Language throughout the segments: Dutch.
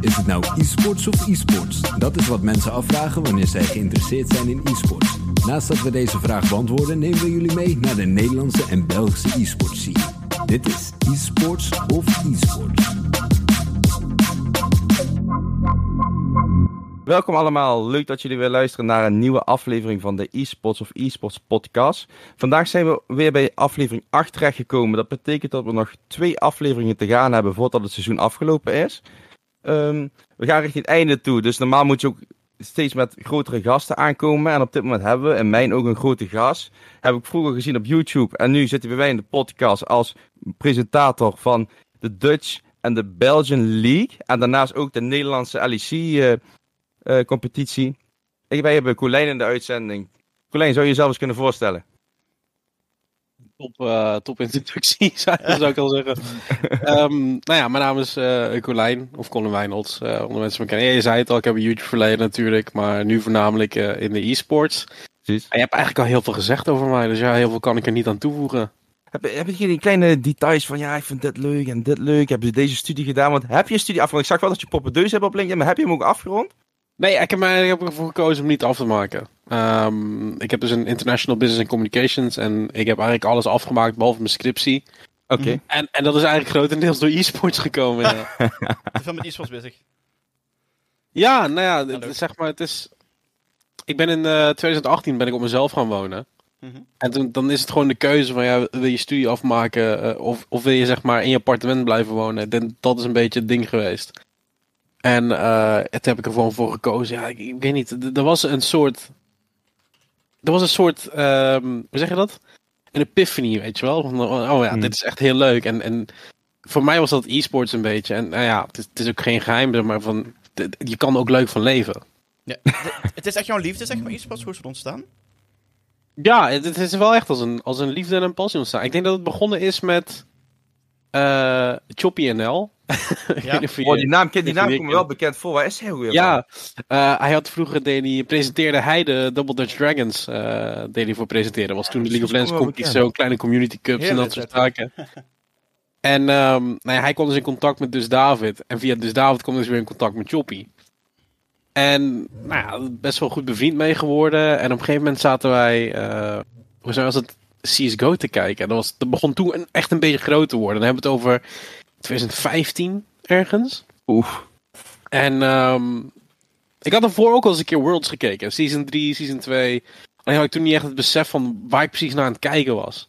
Is het nou e-sports of e-sports? Dat is wat mensen afvragen wanneer zij geïnteresseerd zijn in e-sports. Naast dat we deze vraag beantwoorden, nemen we jullie mee naar de Nederlandse en Belgische e-sports scene. Dit is e-sports of e-sports. Welkom allemaal, leuk dat jullie weer luisteren naar een nieuwe aflevering van de eSports of eSports podcast. Vandaag zijn we weer bij aflevering 8 terechtgekomen. Dat betekent dat we nog twee afleveringen te gaan hebben voordat het seizoen afgelopen is. Ehm, we gaan richting het einde toe, dus normaal moet je ook steeds met grotere gasten aankomen. En op dit moment hebben we in mijn ook een grote gast. Heb ik vroeger gezien op YouTube en nu zitten wij in de podcast als presentator van de Dutch en de Belgian League. En daarnaast ook de Nederlandse LEC uh, uh, competitie. En wij hebben Colijn in de uitzending. Colijn, zou je jezelf eens kunnen voorstellen? Top, uh, top introductie, zou, zou ik al zeggen. um, nou ja, mijn naam is uh, Colijn, of Colin Wijnolds, uh, onder mensen me kennen. Je zei het al, ik heb een YouTube verleden natuurlijk, maar nu voornamelijk in de e-sports. Precies. En je hebt eigenlijk al heel veel gezegd over mij, dus ja, heel veel kan ik er niet aan toevoegen. Heb, heb je die kleine details van, ja, ik vind dit leuk en dit leuk, heb je deze studie gedaan? Want heb je een studie afgerond? Ik zag wel dat je poppendeus hebt op LinkedIn, maar heb je hem ook afgerond? Nee, ik heb, mij, ik heb ervoor gekozen om niet af te maken. Um, ik heb dus een International Business and Communications en ik heb eigenlijk alles afgemaakt behalve mijn scriptie. Oké. Okay. En, en dat is eigenlijk grotendeels door e-sports gekomen. Ja. Je bent met e-sports bezig? Ja, nou ja, zeg maar, het is... Ik ben in uh, 2018 ben ik op mezelf gaan wonen. Mm -hmm. En toen, dan is het gewoon de keuze van, ja, wil je studie afmaken uh, of, of wil je zeg maar in je appartement blijven wonen. En dat is een beetje het ding geweest. En uh, het heb ik er gewoon voor gekozen. Ja, ik, ik weet niet. Er was een soort. Er was een soort. Um, hoe zeg je dat? Een epiphany, weet je wel? Van, oh ja, mm. dit is echt heel leuk. En, en voor mij was dat e-sports een beetje. En nou ja, het is, het is ook geen geheim, maar van. Je kan ook leuk van leven. Ja, het is echt jouw liefde, zeg maar, e-sports, hoe is het ontstaan? Ja, het, het, is wel echt als een, als een liefde en een passie ontstaan. Ik denk dat het begonnen is met. Uh, Choppy NL. Ja. oh, die naam, die naam komt me wel bekend voor. Waar is hij weer? Ja, uh, hij had vroeger deed hij, presenteerde hij de Double Dutch Dragons. Uh, deed hij voor presenteren. Was toen de League of Legends competitie, zo kleine community cups Heerlijk, en dat soort zaken. en um, nou ja, hij kwam dus in contact met Dus David. En via Dus David kwam dus weer in contact met Choppy. En nou ja, best wel goed bevriend mee geworden. En op een gegeven moment zaten wij, uh, hoe was het, CSGO te kijken. En dat, was, dat begon toen echt een beetje groot te worden. Dan hebben we het over 2015 ergens. Oef. En um, ik had ervoor ook al eens een keer Worlds gekeken. Season 3, Season 2. Alleen had ik toen niet echt het besef van waar ik precies naar aan het kijken was.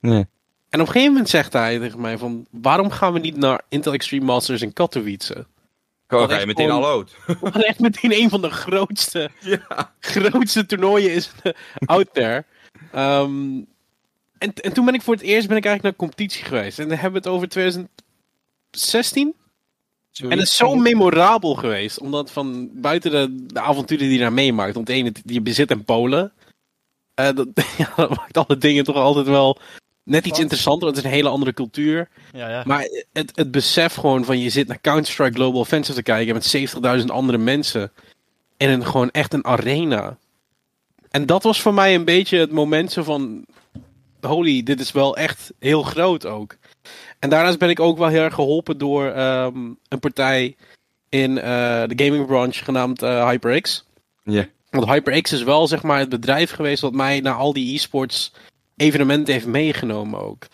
Nee. En op een gegeven moment zegt hij tegen mij van... Waarom gaan we niet naar Intel Extreme Masters in Katowice? Gewoon ga je meteen al oud. Wat echt meteen een van de grootste, ja. grootste toernooien is out there. Um, en, en toen ben ik voor het eerst ben ik eigenlijk naar competitie geweest. En dan hebben we het over 2016. En het is zo memorabel geweest. Omdat van buiten de, de avonturen die je daar meemaakt. Ene, die je bezit in Polen. Uh, dat, ja, dat maakt alle dingen toch altijd wel net iets interessanter. Want het is een hele andere cultuur. Ja, ja. Maar het, het besef gewoon van je zit naar Counter-Strike Global Offensive te kijken. Met 70.000 andere mensen. In een, gewoon echt een arena. En dat was voor mij een beetje het moment zo van holy, dit is wel echt heel groot ook. En daarnaast ben ik ook wel heel erg geholpen door um, een partij in uh, de gaming branch genaamd uh, HyperX. Ja. Yeah. Want HyperX is wel zeg maar het bedrijf geweest wat mij naar al die e-sports evenementen heeft meegenomen ook.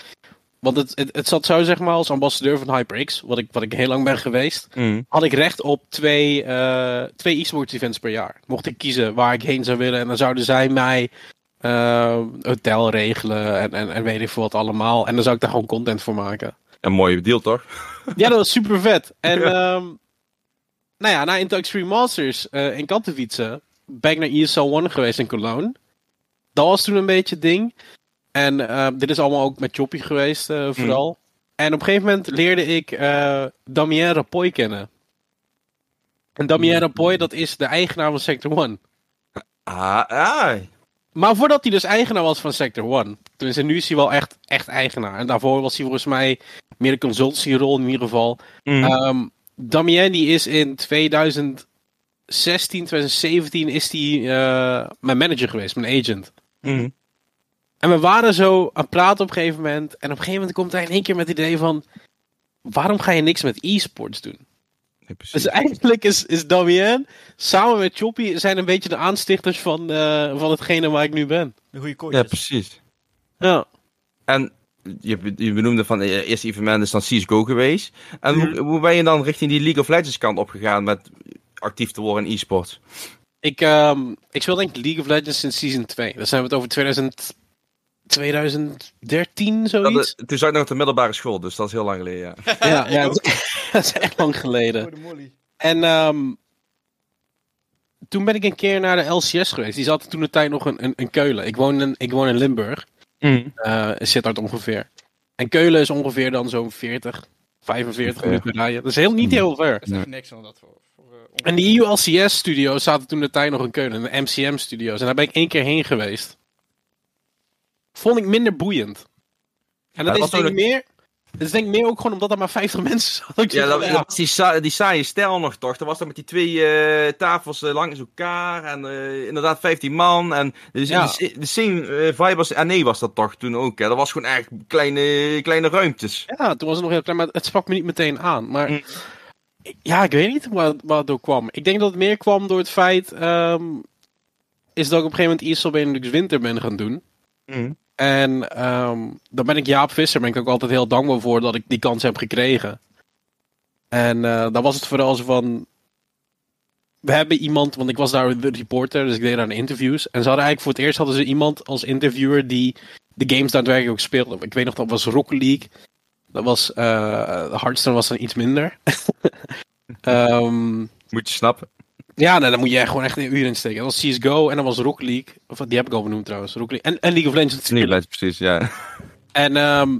Want het, het, het zat zo zeg maar als ambassadeur van HyperX, wat ik, wat ik heel lang ben geweest, mm. had ik recht op twee, uh, twee e-sports events per jaar. Mocht ik kiezen waar ik heen zou willen en dan zouden zij mij hotel regelen en, en, en weet ik veel wat allemaal. En dan zou ik daar gewoon content voor maken. Een mooie deal, toch? ja, dat was super vet. En ja. um, nou ja, na Intel Extreme Masters uh, in Katowice ben ik naar ESL One geweest in Cologne. Dat was toen een beetje het ding. En uh, dit is allemaal ook met Choppy geweest, uh, vooral. Mm. En op een gegeven moment leerde ik Damien Rapoy kennen. En Damien Rapoy, dat is de eigenaar van Sector One. Ah, ah. Maar voordat hij dus eigenaar was van Sector One. Tenminste, nu is hij wel echt, echt eigenaar. En daarvoor was hij volgens mij meer een consultancyrol in ieder geval. Mm. Um, Damien die is in 2016, 2017 is hij uh, mijn manager geweest, mijn agent. Mm. En we waren zo aan het praten op een gegeven moment. En op een gegeven moment komt hij in één keer met het idee van... waarom ga je niks met e-sports doen? Dus eigenlijk is, is Damien samen met Choppy zijn een beetje de aanstichters van, eh, van hetgene waar ik nu ben. De goede Ja, koortjes. precies. Ja. En je, je benoemde van het eerste evenement is dan CSGO geweest. En hoe, hoe ben je dan richting die League of Legends kant opgegaan met actief te worden in e-sport? Ik, ehm, ik speel denk ik League of Legends sinds season 2. Dan zijn we het over 2000, 2013, zoiets. Dat, toen zat ik nog op de middelbare school, dus dat is heel lang geleden, ja. ja, ja, dat is- dat is echt lang geleden. En ehm, toen ben ik een keer naar de LCS geweest. Die zat toen de tijd nog in, in, in Keulen. Ik woon in, ik woon in Limburg. eh zit daar ongeveer. En Keulen is ongeveer dan zo'n 40, 45 Ver. minuten rijden. Dat is heel, niet heel ver. Dat is echt niks dan dat voor. voor eh, En die ULCS-studio's zaten toen de tijd nog in Keulen. De MCM-studio's. En daar ben ik één keer heen geweest. Vond ik minder boeiend. En dat Ja, is denk ik meer... Dat is denk ik meer ook gewoon omdat er maar 50 mensen zaten. Ja, dat, van, dat was die, sa- die saaie stijl nog toch. Dat was dan met die twee eh, tafels eh, langs elkaar. En eh, inderdaad 15 man. En de, Ja. de, de same eh, vibe was... Ah nee, was dat toch toen ook. Hè. Dat was gewoon echt kleine, kleine ruimtes. Ja, toen was het nog heel klein, maar het sprak me niet meteen aan. Maar Mm. ja, ik weet niet waar, waar het door kwam. Ik denk dat het meer kwam door het feit... ehm, is dat ik op een gegeven moment ISL Benelux Winter ben gaan doen. En ehm dan ben ik Jaap Visser, ben ik ook altijd heel dankbaar voor dat ik die kans heb gekregen. En eh dan was het vooral zo van... We hebben iemand, want ik was daar de reporter, dus ik deed daar de interviews. En ze hadden eigenlijk voor het eerst hadden ze iemand als interviewer die de games daadwerkelijk ook speelde. Ik weet nog, dat was Rocket League. Dat was, Hearthstone was dan iets minder. Ehm, Moet je snappen. Ja, nou, dan moet je echt gewoon echt een uur in steken. Dat was CSGO en dan was Rocket League. Of die heb ik al benoemd trouwens. Rocket League. En, en League of Legends. Nee, lijkt precies, ja. En ehm,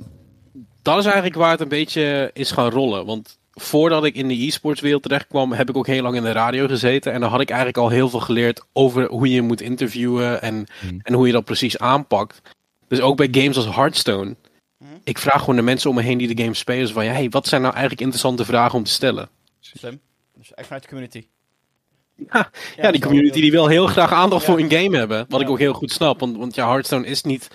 dat is eigenlijk waar het een beetje is gaan rollen. Want voordat ik in de e-sports wereld terecht kwam, heb ik ook heel lang in de radio gezeten. En dan had ik eigenlijk al heel veel geleerd over hoe je moet interviewen en, Hmm. en hoe je dat precies aanpakt. Dus ook bij games als Hearthstone. Ik vraag gewoon de mensen om me heen die de game spelen. Van, ja, hey, wat zijn nou eigenlijk interessante vragen om te stellen? Slim. Dus echt vanuit de community. Ja, Ja, die community die wil heel graag aandacht Ja. voor een game hebben. Wat Ja. ik ook heel goed snap. Want, want ja, Hearthstone is niet...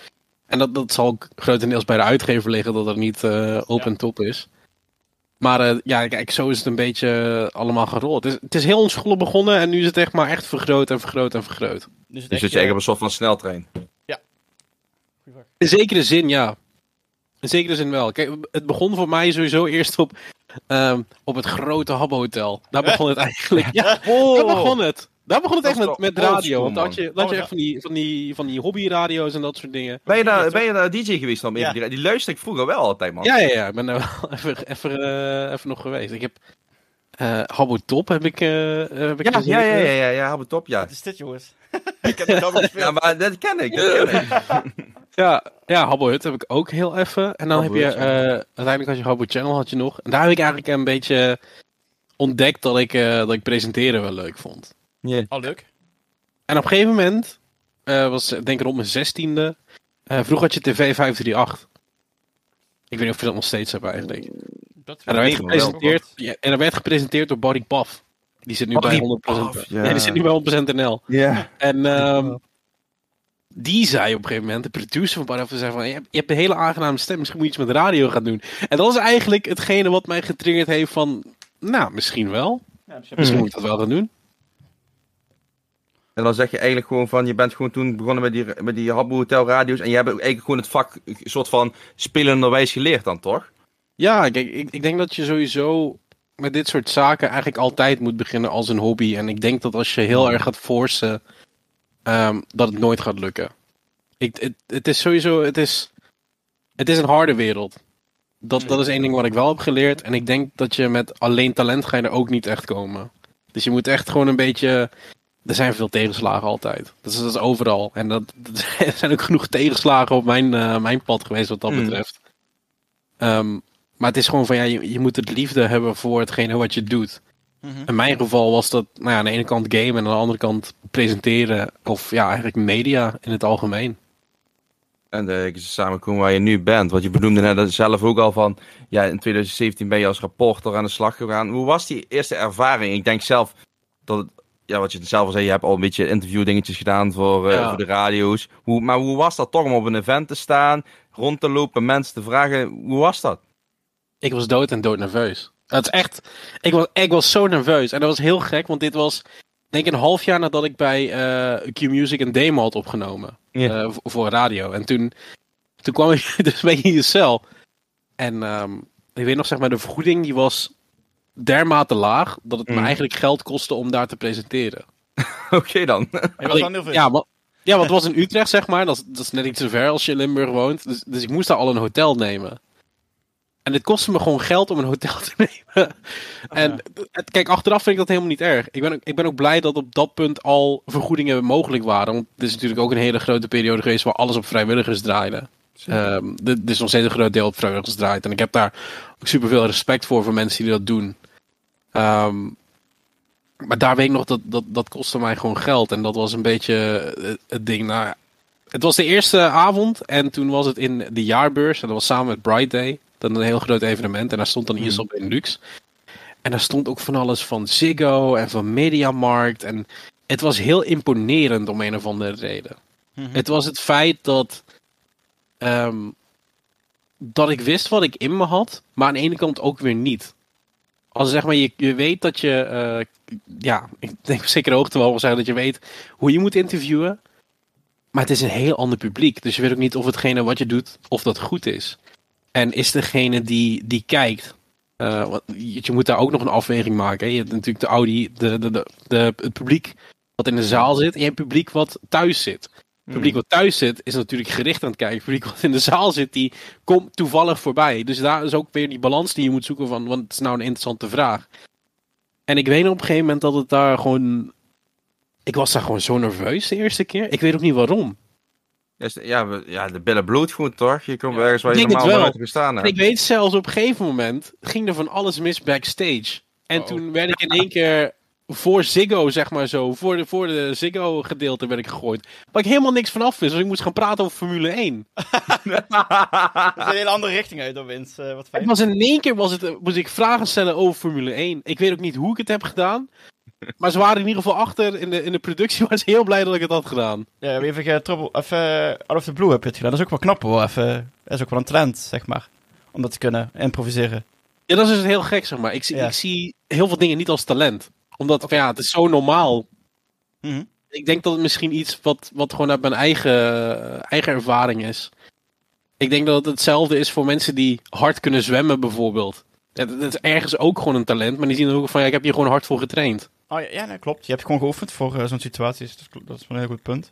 En dat, dat zal ook grotendeels bij de uitgever liggen dat het niet eh, open Ja. top is. Maar eh, ja, kijk, zo is het een beetje allemaal gerold. Het is, het is heel onschuldig begonnen en nu is het echt maar echt vergroot en vergroot en vergroot. Dus, het Dus zit je eigenlijk op een soort van sneltrein. vraag. In zekere zin, ja. In zekere zin wel. Kijk, het begon voor mij sowieso eerst op, ehm, op het grote Habbo Hotel. Daar begon het eigenlijk. Ja, daar begon het. Daar begon het Dat echt met, met radio. Want dan had je, dan had je Oh, echt van die, van die, van die hobbyradio's en dat soort dingen. Ben je daar, ben je daar DJ geweest dan? Ja. Die, die luister ik vroeger wel altijd, man. Ja, ja, ja. Ik ben er wel even, even, eh, even nog geweest. Ik heb eh Habbo Top heb ik, eh, heb ik Ja, ja, ja, ja, ja, ja, hou het op, ja. Wat is dit, jongens? ik heb het al gespeeld. Ja, maar dat ken ik. Dat ken ik. Ja, ja, Habbo Hut heb ik ook heel even. En dan Habbo heb je, eh, uiteindelijk had je Habbo Channel had je nog. En daar heb ik eigenlijk een beetje ontdekt dat ik, eh, dat ik presenteren wel leuk vond. Ja. Oh, leuk. En op een gegeven moment, eh, was denk ik rond mijn zestiende, eh vroeg had je TV 538. Ik weet niet of je dat nog steeds hebt eigenlijk. Dat En dat werd gepresenteerd, ja, en dat werd gepresenteerd door Barry Paf. Die zit nu Barry bij 100%. Paf, ja. ja. die zit nu bij 100% NL. Ja. En ehm, die zei op een gegeven moment, de producer van Paf, zei van, je hebt, je hebt een hele aangename stem, misschien moet je iets met radio gaan doen. En dat is eigenlijk hetgene wat mij getriggerd heeft van, nou, misschien wel. Ja, dus Misschien moet ik dat wel gaan doen. En dan zeg je eigenlijk gewoon van, je bent gewoon toen begonnen met die, met die Habbo Hotel radio's en je hebt ook eigenlijk gewoon het vak een soort van spelenderwijs geleerd dan, toch? Ja, kijk, ik, ik denk dat je sowieso met dit soort zaken eigenlijk altijd moet beginnen als een hobby. En ik denk dat als je heel erg gaat forcen, ehm, dat het nooit gaat lukken. Ik, het, het is sowieso, het is, het is een harde wereld. Dat, dat is één ding wat ik wel heb geleerd. En ik denk dat je met alleen talent ga je er ook niet echt komen. Dus je moet echt gewoon een beetje... Er zijn veel tegenslagen altijd. Dat is, dat is overal. En dat, er zijn ook genoeg tegenslagen op mijn, eh, mijn pad geweest wat dat Mm. betreft. Ehm, maar het is gewoon van, ja, je, je moet het liefde hebben voor hetgene wat je doet. Mhm. In mijn geval was dat nou ja, aan de ene kant game en aan de andere kant presenteren. Of ja, eigenlijk media in het algemeen. En eh, ik is samenkomen waar je nu bent. Want je benoemde net zelf ook al van, ja, in 2017 ben je als rapporter aan de slag gegaan. Hoe was die eerste ervaring? Ik denk zelf dat het, ja, wat je zelf al zei, je hebt al een beetje interviewdingetjes gedaan voor, eh, Ja. voor de radio's. Hoe, maar hoe was dat toch om op een event te staan, rond te lopen, mensen te vragen? Hoe was dat? ik was dood en dood nerveus. Het is echt, ik was, ik was zo nerveus. En dat was heel gek, want dit was, denk ik, een half jaar nadat ik bij eh, Q-Music een demo had opgenomen. Eh, voor, voor radio. En toen, toen kwam ik dus bij je cel. En ehm, ik weet nog, zeg maar, de vergoeding die was dermate laag, dat het me eigenlijk geld kostte om daar te presenteren. Oké dan. Ja, maar, ja, want het was in Utrecht, zeg maar. Dat is, dat is net iets te ver als je in Limburg woont. Dus, dus ik moest daar al een hotel nemen. En het kostte me gewoon geld om een hotel te nemen. En het- kijk, achteraf vind ik dat helemaal niet erg. Ik ben, ook, ik ben ook blij dat op dat punt al vergoedingen mogelijk waren. Want het is natuurlijk ook een hele grote periode geweest waar alles op vrijwilligers draaide. Ehm dit is nog steeds een groot deel op vrijwilligers draait. En ik heb daar ook superveel respect voor, voor mensen die dat doen. Ehm, maar daar weet ik nog, dat, dat, dat kostte mij gewoon geld. En dat was een beetje het, het ding. Nou, het was de eerste avond en toen was het in de jaarbeurs. En dat was samen met Bright Day. Is een heel groot evenement. En daar stond dan ISO Benelux. En daar stond ook van alles van Ziggo en van Mediamarkt. En het was heel imponerend om een of andere reden. Mhm. Het was het feit dat, ehm, dat ik wist wat ik in me had, maar aan de ene kant ook weer niet. Als zeg maar, je, je weet dat je, eh, ja, ik denk op zekere hoogte wel wel zeggen dat je weet hoe je moet interviewen. Maar het is een heel ander publiek. Dus je weet ook niet of hetgene wat je doet, of dat goed is. En is degene die, die kijkt. eh, want je, je moet daar ook nog een afweging maken. hè. Je hebt natuurlijk de Audi, de, de, de, de, het publiek wat in de zaal zit. En je hebt het publiek wat thuis zit. Het publiek wat thuis zit, is natuurlijk gericht aan het kijken. Het publiek wat in de zaal zit, die komt toevallig voorbij. Dus daar is ook weer die balans die je moet zoeken van, want het is nou een interessante vraag. En ik weet op een gegeven moment dat het daar gewoon... Ik was daar gewoon zo nerveus de eerste keer. Ik weet ook niet waarom. Ja, is- Ja, we- ja, de billen bloed gewoon toch? Je komt Ja. ergens waar je normaal wel. gestaan En hebt. ik weet zelfs op een gegeven moment ging er van alles mis backstage. En Oh. toen werd ik in één keer voor Ziggo, zeg maar zo, voor de, voor de Ziggo gedeelte werd ik gegooid. Waar ik helemaal niks van af wist. Dus ik moest gaan praten over Formule 1. Dat is een hele andere richting uit, dan Wins. Eh, wat Het fijn. was in één keer was het, eh, moest ik vragen stellen over Formule 1. Ik weet ook niet hoe ik het heb gedaan. Maar ze waren in ieder geval achter in de, in de productie. ze heel blij dat ik het had gedaan. Ja, even, getrouble, even eh, out of the blue heb je het gedaan. Dat is ook wel knap hoor. Even, dat is ook wel een trend, zeg maar. Om dat te kunnen improviseren. Ja, dat is dus heel gek, zeg maar. Ik, Ja. ik zie heel veel dingen niet als talent. Omdat, van ja, het is zo normaal. Mhm. Ik denk dat het misschien iets wat, wat gewoon uit mijn eigen, eh, eigen ervaring is. Ik denk dat het hetzelfde is voor mensen die hard kunnen zwemmen, bijvoorbeeld. Het is ergens ook gewoon een talent, maar die zien ook van, ja, ik heb hier gewoon hard voor getraind. Oh ja, ja nee, klopt. Je hebt gewoon geoefend voor eh, zo'n situatie. Dus dat, klopt. dat is wel een heel goed punt.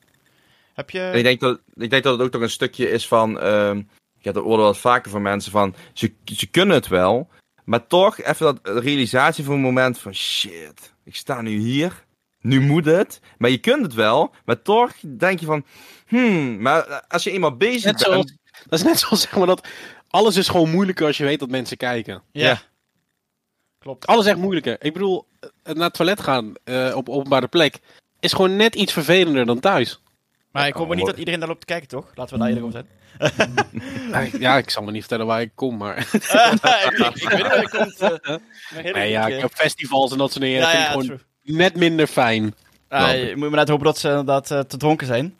Heb je... En ik, denk dat, ik denk dat het ook toch een stukje is van. ehm ik heb dat hoorde wel wat vaker van mensen van. Ze, ze kunnen het wel, maar toch even dat realisatie voor een moment van shit. Ik sta nu hier. Nu moet het. Maar je kunt het wel. Maar toch denk je van. Hmm. Maar als je eenmaal bezig Net bent. zoals, dat is net zoals zeg maar dat alles is gewoon moeilijker als je weet dat mensen kijken. ja. ja. Klopt. Alles is echt moeilijker. Ik bedoel, naar het toilet gaan eh, op openbare plek is gewoon net iets vervelender dan thuis. Maar ik hoop maar niet hoor. dat iedereen daar loopt te kijken, toch? Laten we daar eerlijk over zijn. Ja, ik zal er niet vertellen waar ik kom, maar... ik, ik, ik weet niet waar je komt. eh, maar heel Nee, ja, ik eh. heb festivals en dat soort dingen. Ja, dat vind ja, ik gewoon true. net minder fijn. Ja, je moet maar net hopen dat ze inderdaad eh, te dronken zijn.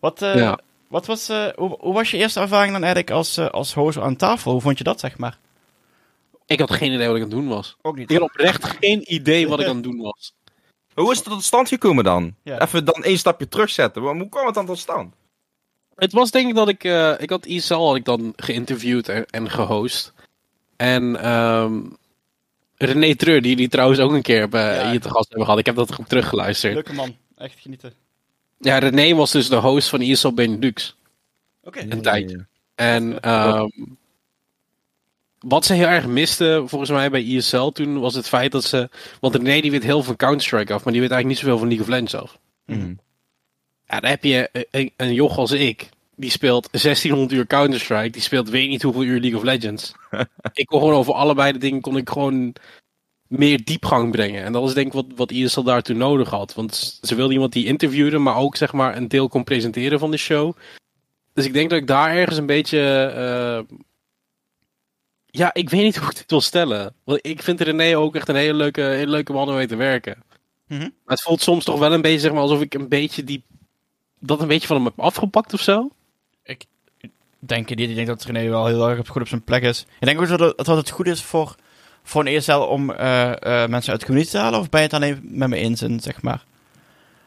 Wat, eh, Ja. wat was, eh, hoe, hoe was je eerste ervaring dan eigenlijk als, eh, als host aan tafel? Hoe vond je dat, zeg maar? Ik had geen idee wat ik aan het doen was. Ook niet. Ik had oprecht geen idee wat ik aan het doen was. Hoe is het tot stand gekomen dan? Ja. Even dan één stapje terugzetten. Hoe hoe kwam het dan tot stand? Het was denk ik dat ik... eh, ik had ISL had ik dan geïnterviewd en, en gehost. En ehm René Treur, die, die trouwens ook een keer bij, Ja. hier te gast hebben gehad. Ik heb dat ook teruggeluisterd. Leuke man. Echt genieten. Ja, René was dus de host van ISL Benelux. Oké. Een tijdje. En ehm, wat ze heel erg miste, volgens mij bij ISL toen, was het feit dat ze... Want René die weet heel veel van Counter-Strike af, maar die weet eigenlijk niet zoveel van League of Legends af. Mhm. Ja, dan heb je een, een, joch als ik. Die speelt 1600 uur Counter-Strike. Die speelt weet niet hoeveel uur League of Legends. ik kon gewoon over allebei de dingen kon ik gewoon meer diepgang brengen. En dat is denk ik wat, wat ISL daartoe nodig had. Want ze wilde iemand die interviewde, maar ook zeg maar een deel kon presenteren van de show. Dus ik denk dat ik daar ergens een beetje... eh, ja, ik weet niet hoe ik dit wil stellen. Want ik vind René ook echt een hele leuke, hele leuke man om mee te werken. Mhm. Maar het voelt soms toch wel een beetje zeg maar, alsof ik een beetje die... Dat een beetje van hem heb afgepakt of zo. denken niet. Ik denk dat René wel heel erg goed op zijn plek is. Ik denk ook dat het, dat het goed is voor, voor een ESL om eh, eh, mensen uit de community te halen. Of ben je het alleen met me eens in, zeg maar?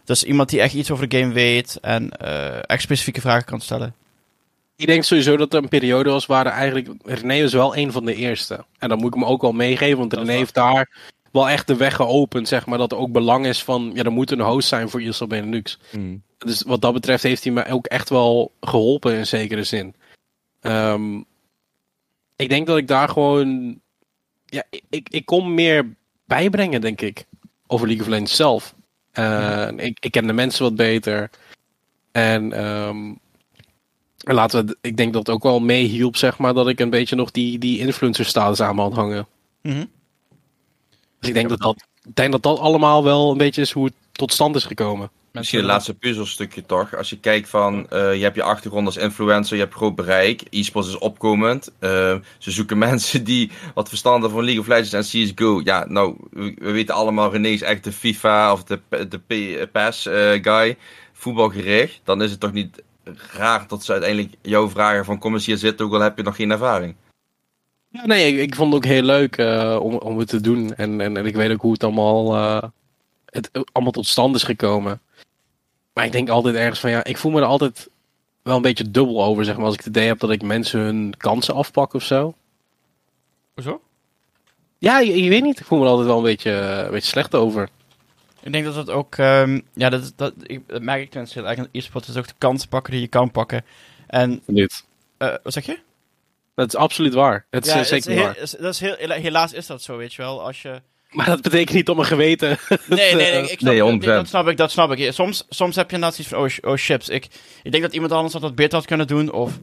Dus iemand die echt iets over de game weet en uh, echt specifieke vragen kan stellen. Ik denk sowieso dat er een periode was waar eigenlijk... René was wel een van de eerste. En dan moet ik hem ook wel meegeven, want René heeft daar wel echt de weg geopend, zeg maar. Dat er ook belang is van, ja, er moet een host zijn voor ISL Benelux. Mm. Dus wat dat betreft heeft hij me ook echt wel geholpen in zekere zin. Um, ik denk dat ik daar gewoon... Ja, ik, ik kon meer bijbrengen, denk ik. Over League of Legends zelf. Uh, ik, ik ken de mensen wat beter. En um, laten we, ik denk dat het ook wel meehielp, zeg maar, dat ik een beetje nog die, die influencer status aan me had hangen. Mm -hmm. Dus ik denk dat dat, ik denk dat dat allemaal wel een beetje is hoe het tot stand is gekomen. Misschien het laatste puzzelstukje toch. Als je kijkt van, uh, je hebt je achtergrond als influencer, je hebt groot bereik. E-sports is opkomend. Uh, ze zoeken mensen die wat verstand hebben van League of Legends en CSGO. Ja, nou, we, we weten allemaal, René is echt de FIFA of de, de PES uh, guy. Voetbalgericht. Dan is het toch niet raar dat ze uiteindelijk jou vragen van, kom eens hier zitten, ook al heb je nog geen ervaring. Ja, nee, ik, ik vond het ook heel leuk om, om het te doen. En, en, en, ik weet ook hoe het allemaal, het allemaal tot stand is gekomen. Maar ik denk altijd ergens van ja, ik voel me er altijd wel een beetje dubbel over, zeg maar. Als ik het idee heb dat ik mensen hun kansen afpak of zo. Hoezo? Ja, je, weet niet. Ik voel me er altijd wel een beetje, een beetje slecht over. Ik denk dat dat ook, um, ja, dat, dat, ik, dat merk ik tenminste eigenlijk e-sport is ook de kansen pakken die je kan pakken. En, Dit. Uh, wat zeg je? Dat is absoluut waar. Het is zeker heel, waar. dat is heel, helaas is dat zo, weet je wel. Als je, maar dat betekent niet om een geweten. Nee, nee, nee, ik snap, nee, dat snap ik, dat snap ik. Soms, soms heb je inderdaad iets van, oh, oh chips. Ik, ik denk dat iemand anders dat beter had kunnen doen. Of,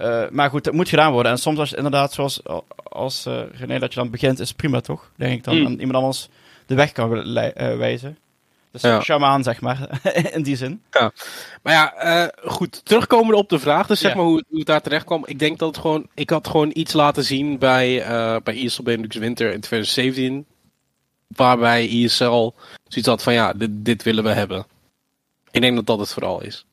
uh, maar goed, het moet gedaan worden. En soms als je inderdaad, zoals als uh, René, dat je dan begint, is prima toch? Denk ik dan. Mm. En iemand anders de weg kan uh, wijzen. Dus ja. shaman, zeg maar, in die zin. Ja. Maar ja, uh, goed, terugkomen op de vraag, dus zeg ja. maar hoe, hoe het daar terecht kwam. Ik denk dat het gewoon, ik had gewoon iets laten zien bij, uh, bij ESL Benelux Winter in 2017 waarbij ISL zoiets had van ja, dit, dit willen we hebben. Ik denk dat dat het vooral is.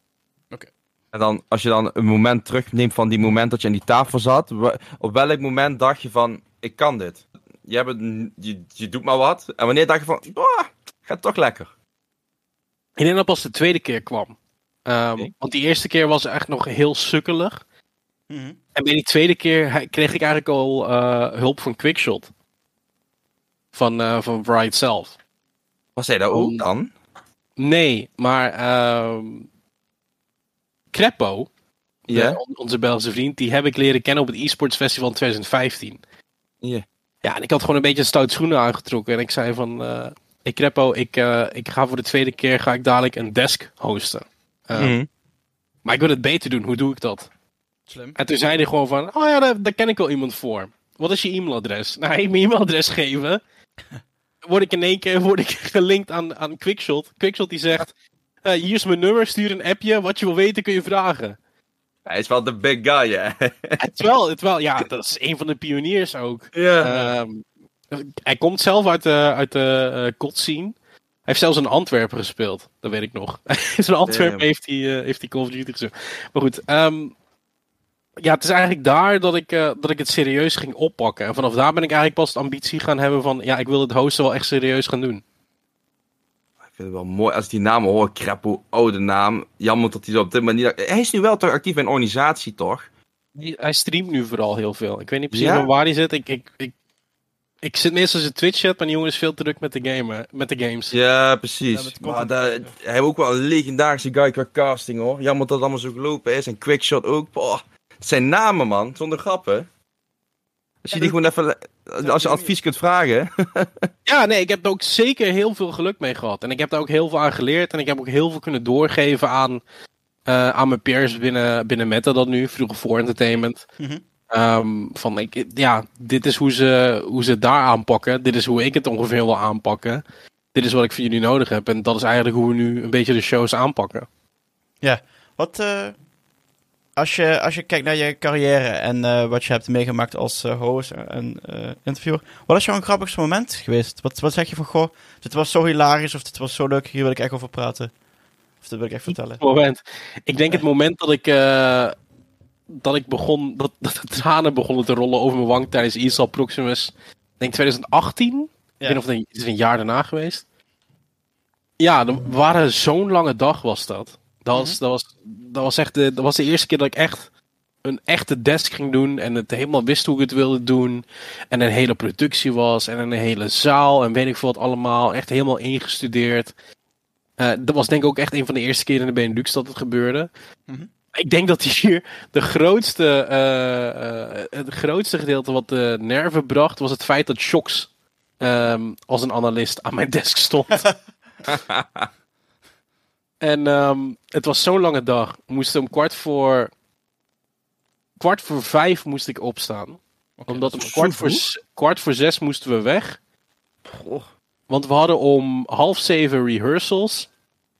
Oké. En dan, als je dan een moment terugneemt van die moment dat je aan die tafel zat, op welk moment dacht je van, ik kan dit? Je, hebt, je, je doet maar wat. En wanneer dacht je van, oh, gaat toch lekker? Ik denk dat pas de tweede keer kwam. Um, Want die eerste keer was echt nog heel sukkelig. Mm -hmm. En bij die tweede keer kreeg ik eigenlijk al uh, hulp van Quickshot van, uh, van Bright zelf. Was hij daar ook dan? Nee, maar uh, Creppo, yeah. de, onze Belgische vriend, die heb ik leren kennen op het eSports Festival in 2015. Yeah. Ja, en ik had gewoon een beetje stout schoenen aangetrokken. En ik zei van, ik Creppo, ik, uh, ik ga voor de tweede keer ga ik dadelijk een desk hosten. Mm. Maar ik wil het beter doen, hoe doe ik dat? Slim. En toen zei hij gewoon van, oh ja, daar, daar ken ik wel iemand voor. Wat is je e-mailadres? Nou, ik mijn e-mailadres geven. Word ik in één keer word ik gelinkt aan, aan Quickshot. Quickshot die zegt: uh, Hier is mijn nummer, stuur een appje. Wat je wil weten kun je vragen. Hij is wel de big guy, hè? het, is wel, het wel, ja, dat is een van de pioniers ook. Ja. Um, hij komt zelf uit de, uit de scene. Hij heeft zelfs in Antwerpen gespeeld, dat weet ik nog. in Antwerpen heeft hij, uh, heeft hij Call of Duty gespeeld. Maar goed, um, ja, het is eigenlijk daar dat ik, uh, dat ik het serieus ging oppakken. En vanaf daar ben ik eigenlijk pas de ambitie gaan hebben van... Ja, ik wil het hosten wel echt serieus gaan doen. Ik vind het wel mooi als die naam hoor. Kreppo, oude naam. Jammer dat hij zo op dit manier... Hij is nu wel toch actief in een organisatie, toch? Hij streamt nu vooral heel veel. Ik weet niet precies ja? waar hij zit. Ik, ik, ik, ik zit meestal in Twitch-chat, maar die jongen is veel te druk met de, game, met de games. Ja, precies. Ja, maar daar, hij heeft ook wel een legendarische guy qua casting, hoor. Jammer dat het allemaal zo gelopen is. En Quickshot ook. Boah. Het zijn namen, man, zonder grappen. Als je die gewoon even. Als je advies kunt vragen. ja, nee, ik heb er ook zeker heel veel geluk mee gehad. En ik heb daar ook heel veel aan geleerd. En ik heb ook heel veel kunnen doorgeven aan, uh, aan mijn peers binnen, binnen Meta dat nu, vroeger voor entertainment. Mm -hmm. Um, van ik, ja, dit is hoe ze, hoe ze het daar aanpakken. Dit is hoe ik het ongeveer wil aanpakken. Dit is wat ik voor jullie nodig heb. En dat is eigenlijk hoe we nu een beetje de shows aanpakken. Ja, wat. Uh als je, als je kijkt naar je carrière en uh, wat je hebt meegemaakt als uh, host en uh, interviewer, wat is jouw grappigste moment geweest? Wat, wat zeg je van, goh, dit was zo hilarisch of dit was zo leuk, hier wil ik echt over praten? Of dat wil ik echt vertellen? Moment. Ik denk het moment dat ik dat ik begon, dat, dat de tranen begonnen te rollen over mijn wang tijdens Isal Proximus. Ik denk 2018. Ja. Ik weet of het, is een jaar daarna geweest. Ja, dat waren zo'n lange dag was dat. Dat was, mhm. dat, was, dat, was echt de, dat was de eerste keer dat ik echt een echte desk ging doen en het helemaal wist hoe ik het wilde doen. En een hele productie was en een hele zaal en weet ik veel wat allemaal. Echt helemaal ingestudeerd. Uh, dat was denk ik ook echt een van de eerste keren in de Benelux dat het gebeurde. Mhm. Ik denk dat hier de grootste, uh, uh, het grootste gedeelte wat de nerven bracht, was het feit dat Shocks um, als een analist aan mijn desk stond. en um, het was zo'n lange dag. We moesten om kwart voor kwart voor vijf moest ik opstaan. omdat om kwart voor, kwart voor zes moesten we weg. Want we hadden om half zeven rehearsals.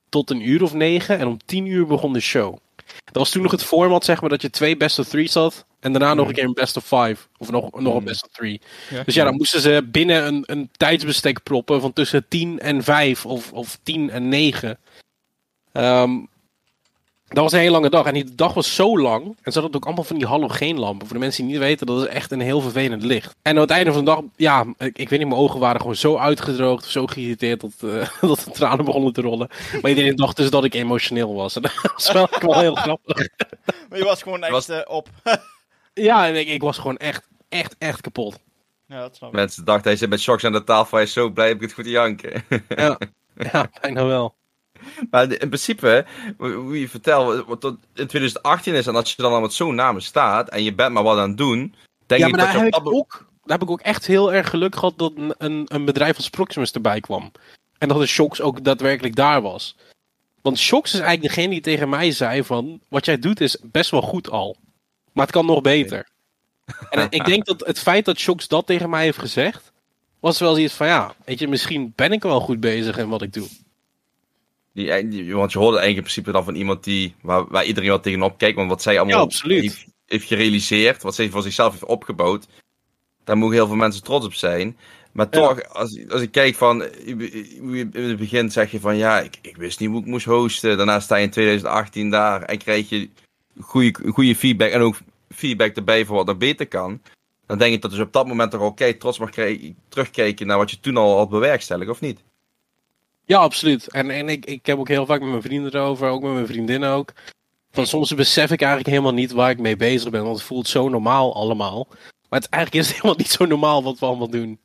Tot een uur of negen. En om tien uur begon de show. Dat was toen nog het format, zeg maar, dat je twee best of three had. En daarna nog een keer een best of five. Of nog, nog een best of three. dus ja, dan moesten ze binnen een, een tijdsbestek proppen van tussen tien en vijf. Of, of tien en negen. Um, dat was een hele lange dag. En die dag was zo lang. En ze hadden ook allemaal van die halogeenlampen. Voor de mensen die niet weten, dat is echt een heel vervelend licht. En aan het einde van de dag, ja, ik, ik weet niet, mijn ogen waren gewoon zo uitgedroogd. Zo geïrriteerd dat, uh, dat de tranen begonnen te rollen. Maar iedereen dacht dus dat ik emotioneel was. En dat was wel, wel heel grappig. Maar je was gewoon echt was... Uh, op. ja, ik, ik was gewoon echt, echt, echt kapot. Ja, dat snap ik. Mensen dachten, hij zit met shocks aan de tafel. Hij is zo blij, heb ik het goed janken. ja, ja, bijna wel. Maar in principe, hoe je vertelt, wat in 2018 is en als je dan al met zo'n naam staat en je bent maar wat aan het doen, denk ja, ik dat daar je heb ik ook, daar heb ik ook echt heel erg geluk gehad dat een, een bedrijf als Proximus erbij kwam. En dat de Shocks ook daadwerkelijk daar was. Want Shocks is eigenlijk degene die tegen mij zei van, wat jij doet is best wel goed al. Maar het kan nog beter. En ik denk dat het feit dat Shocks dat tegen mij heeft gezegd, was wel iets van, ja, weet je, misschien ben ik wel goed bezig in wat ik doe. Die, want je hoorde eigenlijk in principe dan van iemand die, waar, waar iedereen wat tegenop kijkt. Want wat zij allemaal heeft, heeft, gerealiseerd, wat zij voor zichzelf heeft opgebouwd. Daar mogen heel veel mensen trots op zijn. Maar toch, als, als ik kijk van, in het begin zeg je van ja, ik, ik wist niet hoe ik moest hosten. Daarna sta je in 2018 daar en krijg je goede, goede feedback en ook feedback erbij voor wat er beter kan. Dan denk ik dat dus op dat moment toch oké trots mag terugkijken naar wat je toen al had bewerkstelligd, of niet? Ja, absoluut. En, en ik, ik heb ook heel vaak met mijn vrienden erover, ook met mijn vriendinnen ook. Van soms besef ik eigenlijk helemaal niet waar ik mee bezig ben, want het voelt zo normaal allemaal. Maar het, eigenlijk is helemaal niet zo normaal wat we allemaal doen.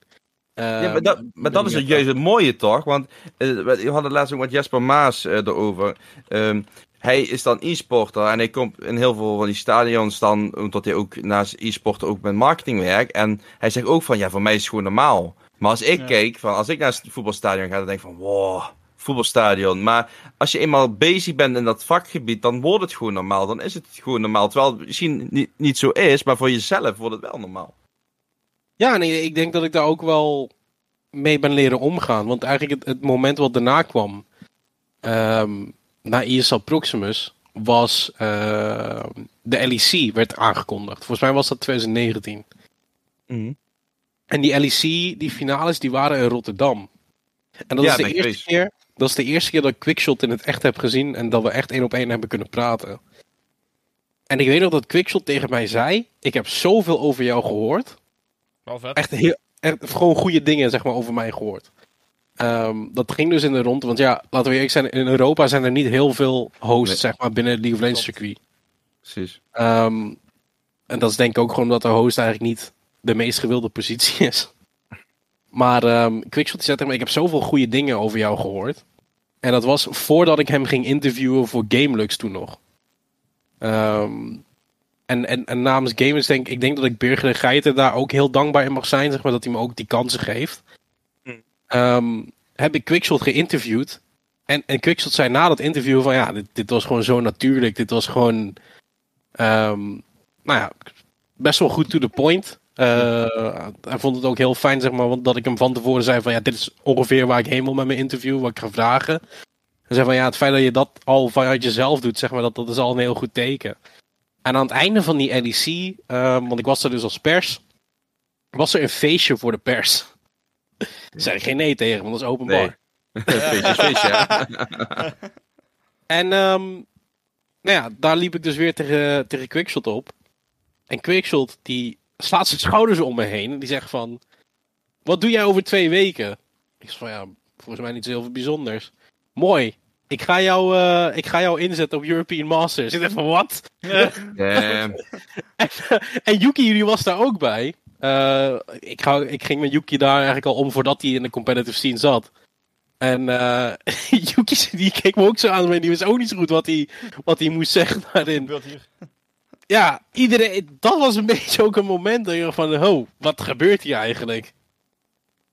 ja, maar dat, maar dat is het juist het mooie toch? Want uh, we hadden laatst ook met Jesper Maas uh, erover. Um, hij is dan e-sporter en hij komt in heel veel van die stadions dan, omdat hij ook naast e-sporter ook met marketing werkt. En hij zegt ook van, ja, voor mij is het gewoon normaal. Maar als ik keek, van, als ik naar het voetbalstadion ga, dan denk ik van, wow, voetbalstadion. Maar als je eenmaal bezig bent in dat vakgebied, dan wordt het gewoon normaal. Dan is het gewoon normaal. Terwijl het misschien niet, niet zo is, maar voor jezelf wordt het wel normaal. Ja, nee, ik denk dat ik daar ook wel mee ben leren omgaan. Want eigenlijk het, het moment wat daarna kwam, um, na ESL Proximus, was uh, de LEC werd aangekondigd. Volgens mij was dat 2019. Mm. En die LEC, die finales, die waren in Rotterdam. En dat, is de eerste keer, dat is de eerste keer dat ik Quickshot in het echt heb gezien en dat we echt één op één hebben kunnen praten. En ik weet nog dat Quickshot tegen mij zei: Ik heb zoveel over jou gehoord. Echt, heel, echt gewoon goede dingen zeg maar, over mij gehoord. Um, dat ging dus in de rond, want ja, laten we eerlijk zijn, in Europa zijn er niet heel veel hosts zeg maar, binnen het League of Legends circuit. Precies. Um, en dat is denk ik ook gewoon omdat de host eigenlijk niet de meest gewilde positie is. Maar um, Quickshot zei tegen me, ik heb zoveel goede dingen over jou gehoord. En dat was voordat ik hem ging interviewen voor Gamelux toen nog. Um, en, en, en, namens Gamers denk ik denk dat ik Birger de Geiten daar ook heel dankbaar in mag zijn. Zeg maar, dat hij me ook die kansen geeft. Um, heb ik Quickshot geïnterviewd. En, en Quickshot zei na dat interview van ja, dit, dit was gewoon zo natuurlijk. Dit was gewoon, um, nou ja, best wel goed to the point. Uh, hij vond het ook heel fijn, zeg maar, want dat ik hem van tevoren zei van ja, dit is ongeveer waar ik heen wil met mijn interview, wat ik ga vragen. En zei van ja, het feit dat je dat al vanuit jezelf doet, zeg maar, dat, dat is al een heel goed teken. En aan het einde van die LEC, ehm, want ik was er dus als pers, was er een feestje voor de pers. zei ik geen nee tegen, want dat is openbaar. Nee. feestje, feestje, en um, nou ja, daar liep ik dus weer tegen, tegen Quickshot op. En Quickshot die slaat zijn schouders om me heen. En die zegt van, wat doe jij over twee weken? Ik zeg van, ja, volgens mij niet zo heel veel bijzonders. Mooi. Ik ga jou, uh, ik ga jou inzetten op European Masters. Ik dacht van, wat? en, en Yuki, jullie was daar ook bij. Uh, ik, ga, ik ging met Yuki daar eigenlijk al om voordat hij in de competitive scene zat. En uh, Yuki die keek me ook zo aan, maar die wist ook niet zo goed wat hij, wat hij moest zeggen daarin. Ja, iedereen, dat was een beetje ook een moment dat je van, oh, wat gebeurt hier eigenlijk?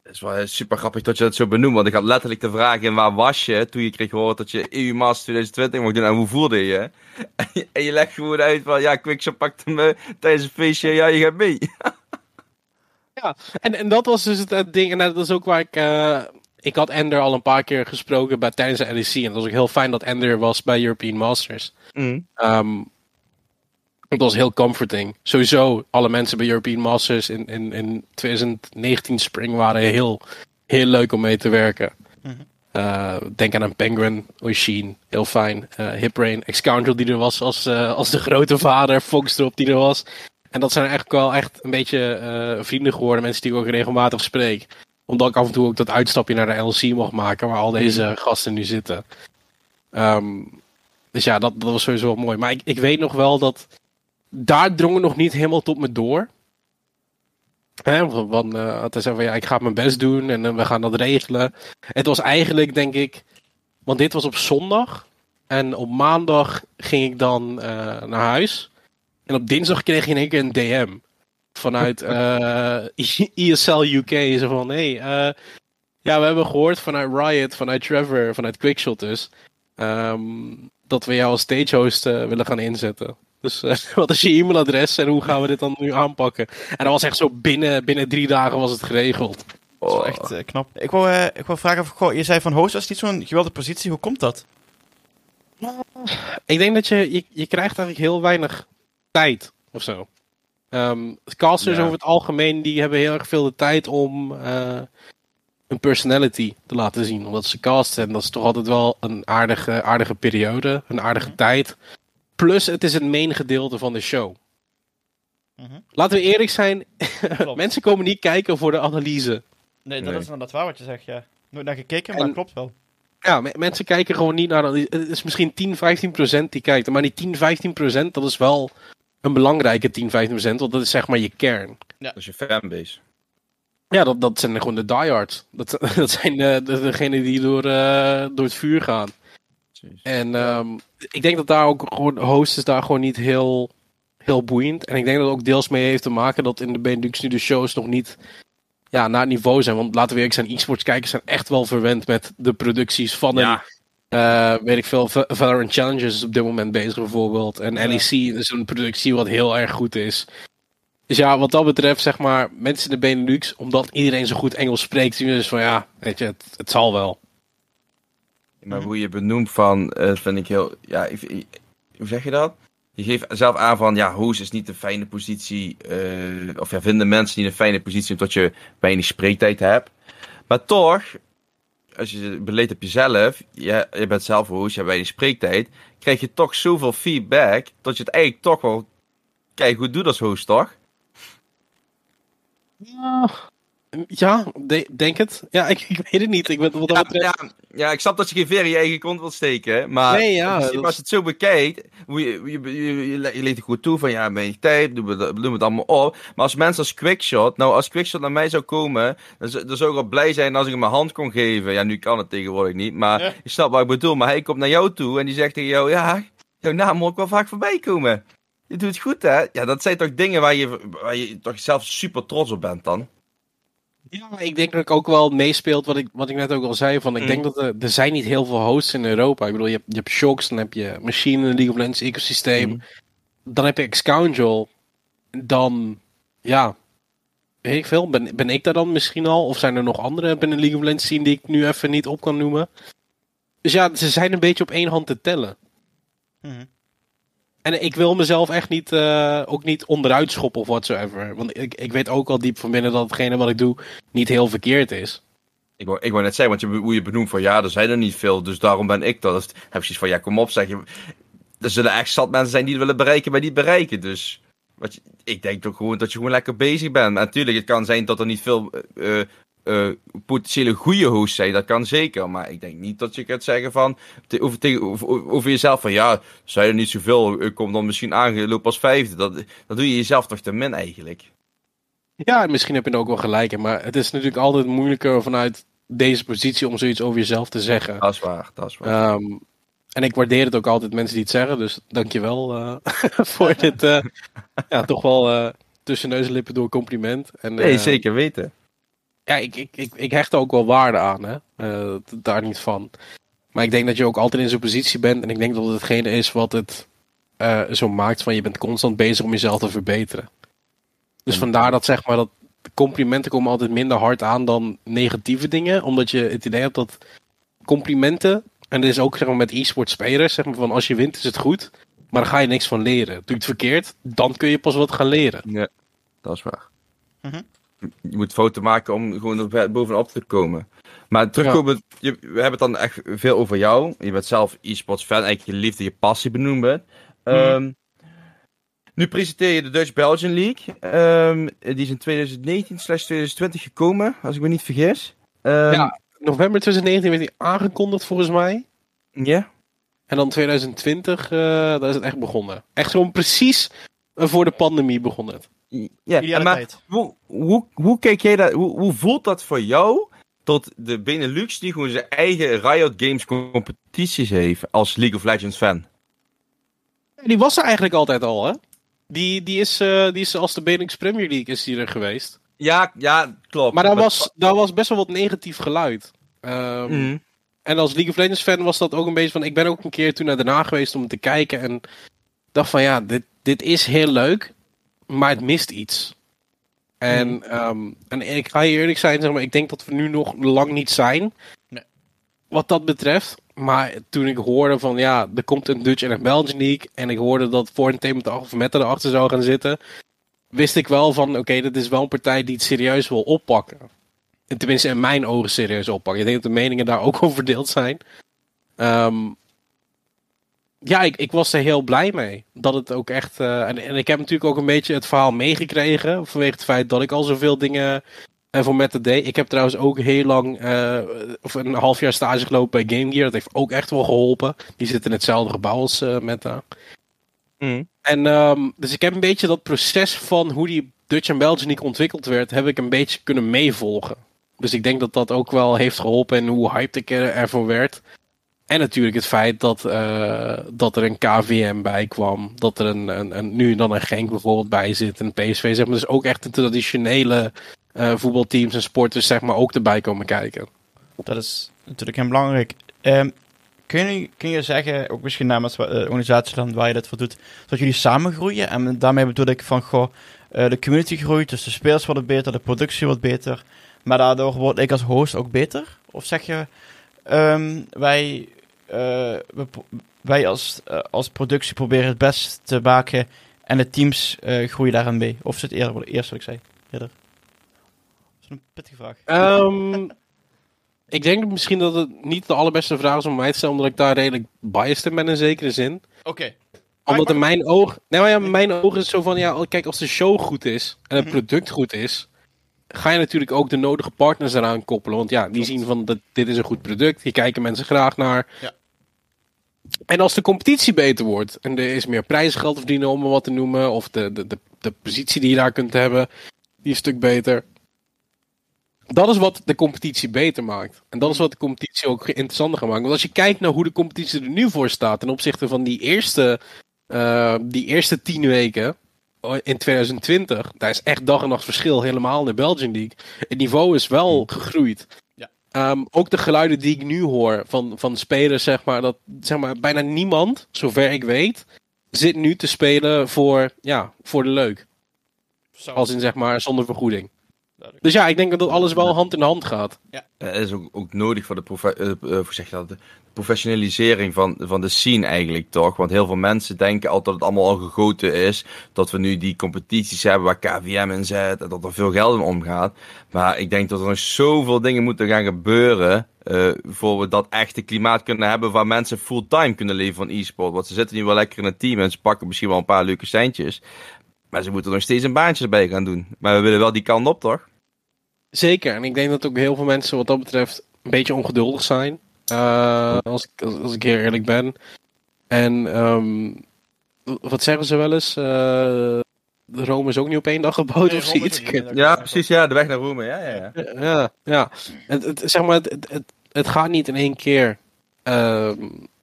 Het is wel super grappig dat je dat zo benoemt, want ik had letterlijk de vraag in waar was je toen je kreeg gehoord dat je EU Masters 2020 mocht doen en hoe voelde je? En je, legt gewoon uit van, ja, Quickshot pakte me tijdens een feestje, ja, je gaat mee. Ja, en, en dat was dus het, ding, en dat is ook waar ik... Uh, ik had Ender al een paar keer gesproken bij, tijdens de LEC. En dat was ook heel fijn dat Ender was bij European Masters. Mm. Um, het was heel comforting. Sowieso, alle mensen bij European Masters in, in, in 2019 Spring waren heel, heel leuk om mee te werken. Mm denk aan een Penguin, Oisin, heel fijn. Uh, Hiprain, Excoundrel die er was als, uh, als de grote vader, Foxdrop die er was. En dat zijn eigenlijk wel echt een beetje vrienden geworden, mensen die ik ook regelmatig spreek omdat ik af en toe ook dat uitstapje naar de LC mocht maken, waar al deze mhm. gasten nu zitten. Ehm, dus ja, dat, dat was sowieso wel mooi. Maar ik, ik weet nog wel dat. Daar drong het nog niet helemaal tot me door. Van, uh, te zeggen van ja, ik ga mijn best doen en uh, we gaan dat regelen. Het was eigenlijk, denk ik. Want dit was op zondag. En op maandag ging ik dan uh, naar huis. En op dinsdag kreeg je in één keer een DM vanuit eh, ESL UK. Zo van, hé, hey, ja, we hebben gehoord vanuit Riot, vanuit Trevor, vanuit Quickshot dus, um, dat we jou als stagehost willen gaan inzetten. Dus wat is je e-mailadres en hoe gaan we dit dan nu aanpakken? En dat was echt zo binnen, binnen drie dagen was het geregeld. Oh. Dat is echt knap. Ik wil, ik wil vragen, of, goh, je zei van host was niet zo'n geweldige positie. Hoe komt dat? Ik denk dat je, je, je krijgt eigenlijk heel weinig tijd of zo. Um, casters over het algemeen die hebben heel erg veel de tijd om uh, hun personality te laten zien. Omdat ze casten. En dat is toch altijd wel een aardige, aardige periode. Een aardige mhm. tijd. Plus het is het main gedeelte van de show. Mhm. Laten we eerlijk zijn. mensen komen niet kijken voor de analyse. Nee, dat is inderdaad waar wat je zegt. Ja. Nooit naar gekeken, maar dat klopt wel. Ja, mensen kijken gewoon niet naar. Het is misschien 10, 15 procent die kijkt. Maar die 10, 15 procent, dat is wel een belangrijke 10, 15 procent, want dat is zeg maar je kern. Ja. Dat is je fanbase. Ja, dat, dat zijn gewoon de diehards. Dat, dat zijn de, de, degenen die door, uh, door het vuur gaan. En um, ik denk dat daar ook gewoon host is daar gewoon niet heel, heel boeiend. En ik denk dat het ook deels mee heeft te maken dat in de Benelux nu de shows nog niet ja, naar het niveau zijn. Want laten we eerlijk zijn, e-sports kijkers zijn echt wel verwend met de producties van een uh, weet ik veel, Valorant Challenges is op dit moment bezig bijvoorbeeld. En LEC is een productie wat heel erg goed is. Dus ja, wat dat betreft, zeg maar, mensen in de Benelux, omdat iedereen zo goed Engels spreekt, zien we dus van ja, weet je, het, het zal wel. Maar hoe je benoemt van, uh, vind ik heel, ja, hoe zeg je dat? Je geeft zelf aan van, ja, hoes is niet een fijne positie, uh, of ja, vinden mensen niet een fijne positie omdat je weinig spreektijd hebt. Maar toch, als je beleed op jezelf, je, je bent zelf host, je hebt weinig spreektijd, krijg je toch zoveel feedback, dat je het eigenlijk toch wel kijk goed doet als host, toch? Ja, ja, denk het. Ja, ik, ik, weet het niet. Ik ben, wat ja, ja, ja, ik snap dat je geen ver in je eigen kont wilt steken. Maar nee, ja, als, je, het zo bekijkt, je, je, je, je, leert het goed toe van ja, ben je tijd, doen we, doen het allemaal op. Maar als mensen als Quickshot, nou als Quickshot naar mij zou komen, dan, dan zou ik wel blij zijn als ik hem mijn hand kon geven. Ja, nu kan het tegenwoordig niet, maar je snapt wat ik bedoel. Maar hij komt naar jou toe en die zegt tegen jou, ja, jouw naam moet ook wel vaak voorbij komen. Je doet het goed, hè? Ja, dat zijn toch dingen waar je, waar je toch zelf super trots op bent dan? Ja, ik denk dat ik ook wel meespeelt wat ik, wat ik net ook al zei. Van, ik denk mm. dat er, er zijn niet heel veel hosts in Europa. Ik bedoel, je hebt, je hebt Shocks, dan heb je Machine League of Legends ecosysteem. Mm. Dan heb je Excoundrel. Dan, ja, weet ik veel. Ben, ben ik daar dan misschien al? Of zijn er nog andere binnen League of Legends die ik nu even niet op kan noemen? Dus ja, ze zijn een beetje op één hand te tellen. Mm. En ik wil mezelf echt niet, uh, ook niet onderuit schoppen of whatsoever. Want ik, ik weet ook al diep van binnen dat hetgene wat ik doe niet heel verkeerd is. Ik wou, ik wou net zeggen, want je, hoe je benoemt van ja, er zijn er niet veel, dus daarom ben ik dat. Heb je van ja, kom op, zeg je. er zullen echt zat mensen zijn die het willen bereiken, maar niet bereiken. Dus wat ik denk toch gewoon dat je gewoon lekker bezig bent. Natuurlijk, het kan zijn dat er niet veel uh, uh, potentiële goede hosts zijn. Dat kan zeker. Maar ik denk niet dat je gaat zeggen van over, over, over jezelf van ja, je er niet zoveel, kom dan misschien aangelopen als vijfde. Dat, dat doe je jezelf toch te min eigenlijk. Ja, misschien heb je er ook wel gelijk in. Maar het is natuurlijk altijd moeilijker vanuit deze positie om zoiets over jezelf te zeggen. Dat is waar, dat is waar. Um, en ik waardeer het ook altijd mensen die het zeggen. Dus dankjewel uh, voor dit uh, ja, toch wel tussen neus en lippen door compliment. En, nee, zeker weten. Ja, ik, ik, ik, ik hecht er ook wel waarde aan. Hè? daar niet van. Maar ik denk dat je ook altijd in zo'n positie bent. En ik denk dat het hetgene is wat het zo maakt van je bent constant bezig om jezelf te verbeteren. Dus vandaar dat zeg maar dat complimenten komen altijd minder hard aan dan negatieve dingen. Omdat je het idee hebt dat complimenten en dit is ook zeg maar, met e-sport spelers. Zeg maar, van als je wint is het goed. Maar dan ga je niks van leren. Doe je het verkeerd, dan kun je pas wat gaan leren. Ja, dat is waar. Mhm. Je moet fouten maken om gewoon er bovenop te komen. Maar terugkomen, je, we hebben het dan echt veel over jou. Je bent zelf e-sports fan, eigenlijk je liefde, je passie benoemen. Mhm. Ehm, nu presenteer je de Dutch Belgian League. Um, die is in 2019-2020 gekomen, als ik me niet vergis. Um, ja, november 2019 werd hij aangekondigd volgens mij. Ja. En dan 2020, uh, daar is het echt begonnen. Echt gewoon precies voor de pandemie begon het. Ja, maar hoe, hoe, hoe kijk jij dat, hoe, hoe voelt dat voor jou tot de Benelux die gewoon zijn eigen Riot Games competities heeft als League of Legends fan? Die was er eigenlijk altijd al, hè? Die, die, is, uh, die is als de Benelux Premier League is die er geweest. Ja, ja, klopt. Maar daar was, daar was best wel wat negatief geluid. Um, En als League of Legends fan was dat ook een beetje van... Ik ben ook een keer toen naar daarna geweest om te kijken. En dacht van ja, dit, dit is heel leuk. Maar het mist iets. En, mm. um, en ik ga je eerlijk zijn, zeg maar, ik denk dat we nu nog lang niet zijn. Nee. Wat dat betreft. Maar toen ik hoorde van ja, er komt een Dutch en een Belgian League. En ik hoorde dat voor een of Meta erachter zou gaan zitten wist ik wel van, oké, dat is wel een partij die het serieus wil oppakken. En tenminste in mijn ogen serieus oppakken. Ik denk dat de meningen daar ook over verdeeld zijn. Um, ja, ik, ik was er heel blij mee. Dat het ook echt. Uh, en, en, ik heb natuurlijk ook een beetje het verhaal meegekregen. Vanwege het feit dat ik al zoveel dingen uh, voor Meta deed. Ik heb trouwens ook heel lang. Uh, of een half jaar stage gelopen bij Game Gear. Dat heeft ook echt wel geholpen. Die zitten in hetzelfde gebouw als Meta. Mm. En um, dus ik heb een beetje dat proces van hoe die Dutch en Belgian League ontwikkeld werd, heb ik een beetje kunnen meevolgen. Dus ik denk dat dat ook wel heeft geholpen en hoe hyped ik er, ervoor werd. En natuurlijk het feit dat, uh, dat er een KVM bij kwam. Dat er een, een, nu dan een Genk bijvoorbeeld bij zit. Een PSV zeg maar. Dus ook echt de traditionele uh, voetbalteams en sporters zeg maar ook erbij komen kijken. Dat is natuurlijk heel belangrijk. Um, Kun je, kun je zeggen, ook misschien namens de uh, organisatie dan waar je dat voor doet, dat jullie samen groeien? En daarmee bedoel ik van, goh, de community groeit, dus de spelers worden beter, de productie wordt beter. Maar daardoor word ik als host ook beter? Of zeg je, um, wij, uh, wij als, uh, als productie proberen het best te maken en de teams groeien daarin mee? Of is het eerder, eerst wat ik zei? Eerder. Dat is een pittige vraag. Um, ik denk misschien dat het niet de allerbeste vraag is om mij te stellen, omdat ik daar redelijk biased in ben in zekere zin. Oké. Omdat in mijn oog. Nou ja, in mijn ogen is zo van ja, kijk, als de show goed is en het mhm. product goed is, ga je natuurlijk ook de nodige partners eraan koppelen. Want ja, die zien van dat dit is een goed product, hier kijken mensen graag naar. Ja. En als de competitie beter wordt en er is meer prijsgeld verdienen om maar wat te noemen, of de, de, de, de positie die je daar kunt hebben, die is een stuk beter dat is wat de competitie beter maakt. En dat is wat de competitie ook interessanter gaat maken. Want als je kijkt naar hoe de competitie er nu voor staat ten opzichte van die eerste, uh, die eerste tien weken in 2020, daar is echt dag en nacht verschil helemaal in de Belgian League. Het niveau is wel hmm. gegroeid. Um, ook de geluiden die ik nu hoor van, van spelers, zeg maar, dat zeg maar, bijna niemand, zover ik weet, zit nu te spelen voor, ja, voor de leuk. Als in zeg maar zonder vergoeding. Dus ja, ik denk dat alles wel hand in hand gaat. Ja. Het is ook, ook nodig voor de, profe uh, zeg je dat, de professionalisering van, van de scene eigenlijk toch. Want heel veel mensen denken altijd dat het allemaal al gegoten is. Dat we nu die competities hebben waar KVM in zit. En dat er veel geld in omgaat. Maar ik denk dat er nog zoveel dingen moeten gaan gebeuren. uh, voor we dat echte klimaat kunnen hebben waar mensen fulltime kunnen leven van e-sport. Want ze zitten nu wel lekker in het team en ze pakken misschien wel een paar leuke centjes. Maar ze moeten nog steeds een baantje erbij gaan doen. Maar we willen wel die kant op, toch? Zeker. En ik denk dat ook heel veel mensen wat dat betreft een beetje ongeduldig zijn. Uh, als, ik, als, ik heel eerlijk ben. En um, wat zeggen ze wel eens? Uh, Rome is ook niet op één dag gebouwd of zoiets. Ja, precies. Ja, de weg naar Rome. Ja, ja, ja. ja, ja. Het, het, zeg maar, het, het, het gaat niet in één keer uh,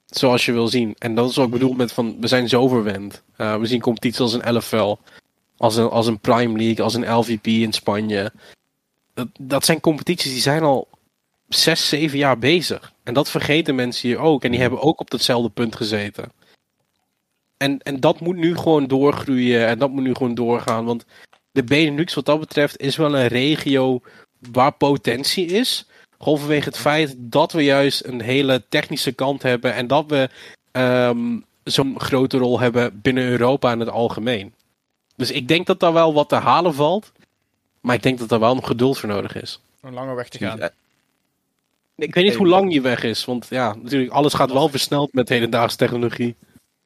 zoals je wil zien. En dat is wat ik bedoel met van, we zijn zo verwend. Uh, we zien competities als een LFL, als een, als een Prime League, als een LVP in Spanje. Dat, dat zijn competities die zijn al zes, zeven jaar bezig. En dat vergeten mensen hier ook. En die hebben ook op datzelfde punt gezeten. En, en dat moet nu gewoon doorgroeien en dat moet nu gewoon doorgaan. Want de Benelux wat dat betreft is wel een regio waar potentie is. Gewoon vanwege het feit dat we juist een hele technische kant hebben. En dat we um, zo'n grote rol hebben binnen Europa in het algemeen. Dus ik denk dat daar wel wat te halen valt. Maar ik denk dat er wel nog geduld voor nodig is. Een lange weg te gaan. Ik weet niet hoe lang die weg is. Want ja, natuurlijk, alles gaat wel versneld met hedendaagse technologie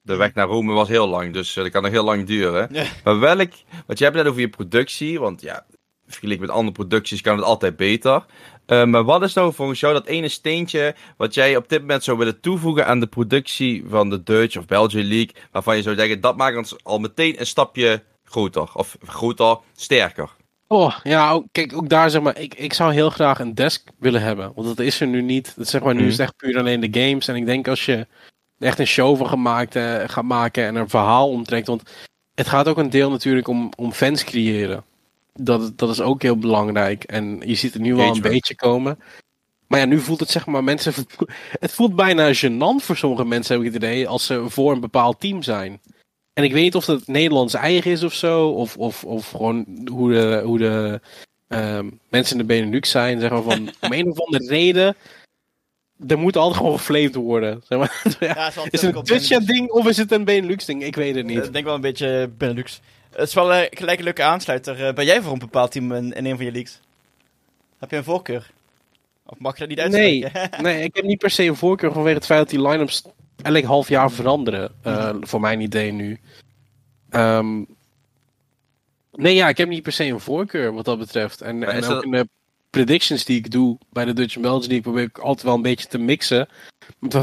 de weg naar Rome was heel lang, dus uh, dat kan nog heel lang duren. Maar welk, want je hebt net over je productie, want ja, vergeleken met andere producties kan het altijd beter. Uh, maar wat is nou volgens jou dat ene steentje wat jij op dit moment zou willen toevoegen aan de productie van de Dutch of Belgian League, waarvan je zou zeggen, dat maakt ons al meteen een stapje groter, of groter, sterker? Oh, ja, kijk, ook daar zeg maar, ik, ik zou heel graag een desk willen hebben, want dat is er nu niet. Dat zeg maar, nu is het echt puur alleen de games. En ik denk als je echt een show van gemaakt, uh, gaat maken en een verhaal omtrekt. Want het gaat ook een deel natuurlijk om, om fans creëren. Dat, dat is ook heel belangrijk. En je ziet het nu wel een beetje komen. Maar ja, nu voelt het zeg maar mensen. Het voelt bijna gênant voor sommige mensen, heb ik het idee, als ze voor een bepaald team zijn. En ik weet niet of dat Nederlands eigen is of zo, of, of, of gewoon hoe de, hoe de uh, mensen in de Benelux zijn. Zeg maar van, om een of andere reden er moet altijd gewoon geflamed worden. Zeg maar. ja, is het een Dutch ding of is het een Benelux ding? Ik weet het niet. Ik denk wel een beetje Benelux. Het is wel uh, gelijk een leuke aansluiter. Uh, ben jij voor een bepaald team in, in, een van je leagues? Heb je een voorkeur? Of mag je dat niet uitspreken? Nee, nee ik heb niet per se een voorkeur vanwege het feit dat die line-ups elk half jaar veranderen. Uh, voor mijn idee nu. Um, nee, ja, ik heb niet per se een voorkeur wat dat betreft. En, en ook dat... in de predictions die ik doe bij de Dutch Belgian League probeer ik altijd wel een beetje te mixen.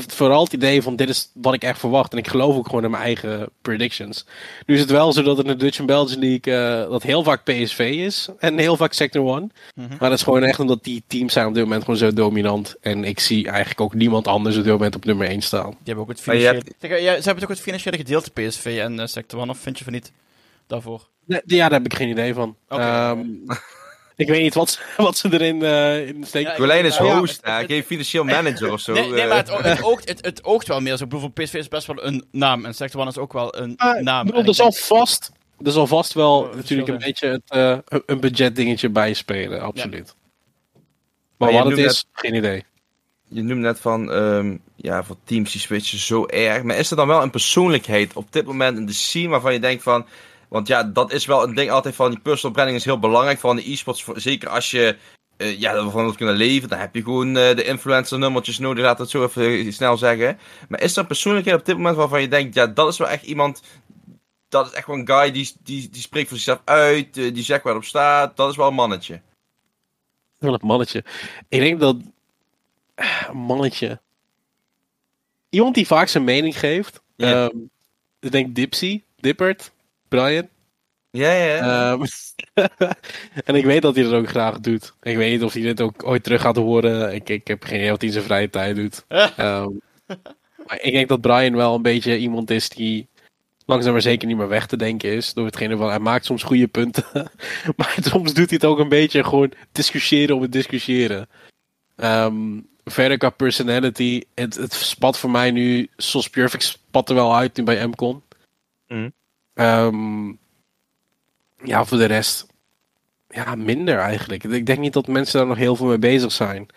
Vooral het idee van dit is wat ik echt verwacht. En ik geloof ook gewoon in mijn eigen predictions. Nu is het wel zo dat in de Dutch Belgian League uh, dat heel vaak PSV is. En heel vaak Sector 1. Mhm. Maar dat is gewoon echt omdat die teams zijn op dit moment gewoon zo dominant. En ik zie eigenlijk ook niemand anders op dit moment op nummer 1 staan. Die hebben ook het financiële... Hebt... ja, ze hebben ook het financiële gedeelte PSV en uh, Sector 1. Of vind je van niet daarvoor? Nee, ja, daar heb ik geen idee van. Okay. Um, ehm, Ik weet niet wat, wat ze erin, uh, in steken. Ja, is host, ja, geen financieel manager of zo. Nee, nee maar het, eh. het, oogt, het, het oogt wel meer. Zo, bijvoorbeeld PSV is best wel een naam. En Sector One is ook wel een uh, naam. Bedoel, er zal vast, er zal vast wel oh, natuurlijk een beetje het, uh, een budget dingetje bij spelen, absoluut. Maar, maar wat het is, geen idee. Je noemt net van, um, ja, voor teams die switchen zo erg. Maar is er dan wel een persoonlijkheid op dit moment in de scene waarvan je denkt van want ja, dat is wel een ding altijd van die personal branding is heel belangrijk van de e-sports. Zeker als je uh, ja, ervan wilt kunnen leven, dan heb je gewoon uh, de influencer nummertjes nodig, laat het zo even snel zeggen. Maar is er een persoonlijkheid op dit moment waarvan je denkt, ja, dat is wel echt iemand, dat is echt wel een guy die, die, die spreekt voor zichzelf uit, die zegt waar op staat, dat is wel een mannetje. Wel een mannetje. Ik denk dat, mannetje, iemand die vaak zijn mening geeft, ja. um, ik denk Dipsy, Dippert, Brian. Ja, ja. Um, en ik weet dat hij dat ook graag doet. Ik weet niet of hij dit ook ooit terug gaat horen. Ik, ik heb geen idee wat hij in zijn vrije tijd doet. um, maar ik denk dat Brian wel een beetje iemand is die langzaam maar zeker niet meer weg te denken is. Door hetgene van hij maakt soms goede punten. maar soms doet hij het ook een beetje gewoon discussiëren om het discussiëren. Um, verder qua personality, het, het spat voor mij nu, zoals Perfect spat er wel uit nu bij MCon. Mm. Um, ja, voor de rest. Ja, minder eigenlijk. Ik denk niet dat mensen daar nog heel veel mee bezig zijn.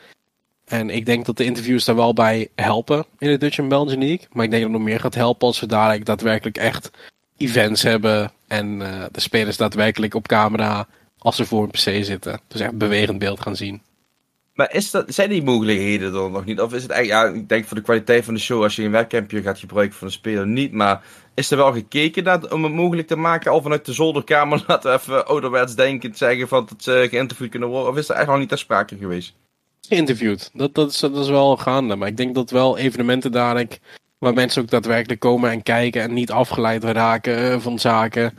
En ik denk dat de interviews daar wel bij helpen in de Dutch and Belgian. Maar ik denk dat het nog meer gaat helpen als we dadelijk daadwerkelijk echt events hebben. En uh, de spelers daadwerkelijk op camera, als ze voor een PC zitten. Dus echt bewegend beeld gaan zien. Maar is zijn die mogelijkheden er nog niet? Of is het eigenlijk, ja, ik denk voor de kwaliteit van de show, als je een webcampje gaat gebruiken van de speler, niet. Maar is er wel gekeken naar, om het mogelijk te maken, al vanuit de zolderkamer, laten we even ouderwets denkend zeggen, van dat ze geïnterviewd kunnen worden? Of is er eigenlijk nog niet ter sprake geweest? Geïnterviewd, dat, dat, is, dat is wel gaande. Maar ik denk dat wel evenementen dadelijk, waar mensen ook daadwerkelijk komen en kijken en niet afgeleid raken eh, van zaken.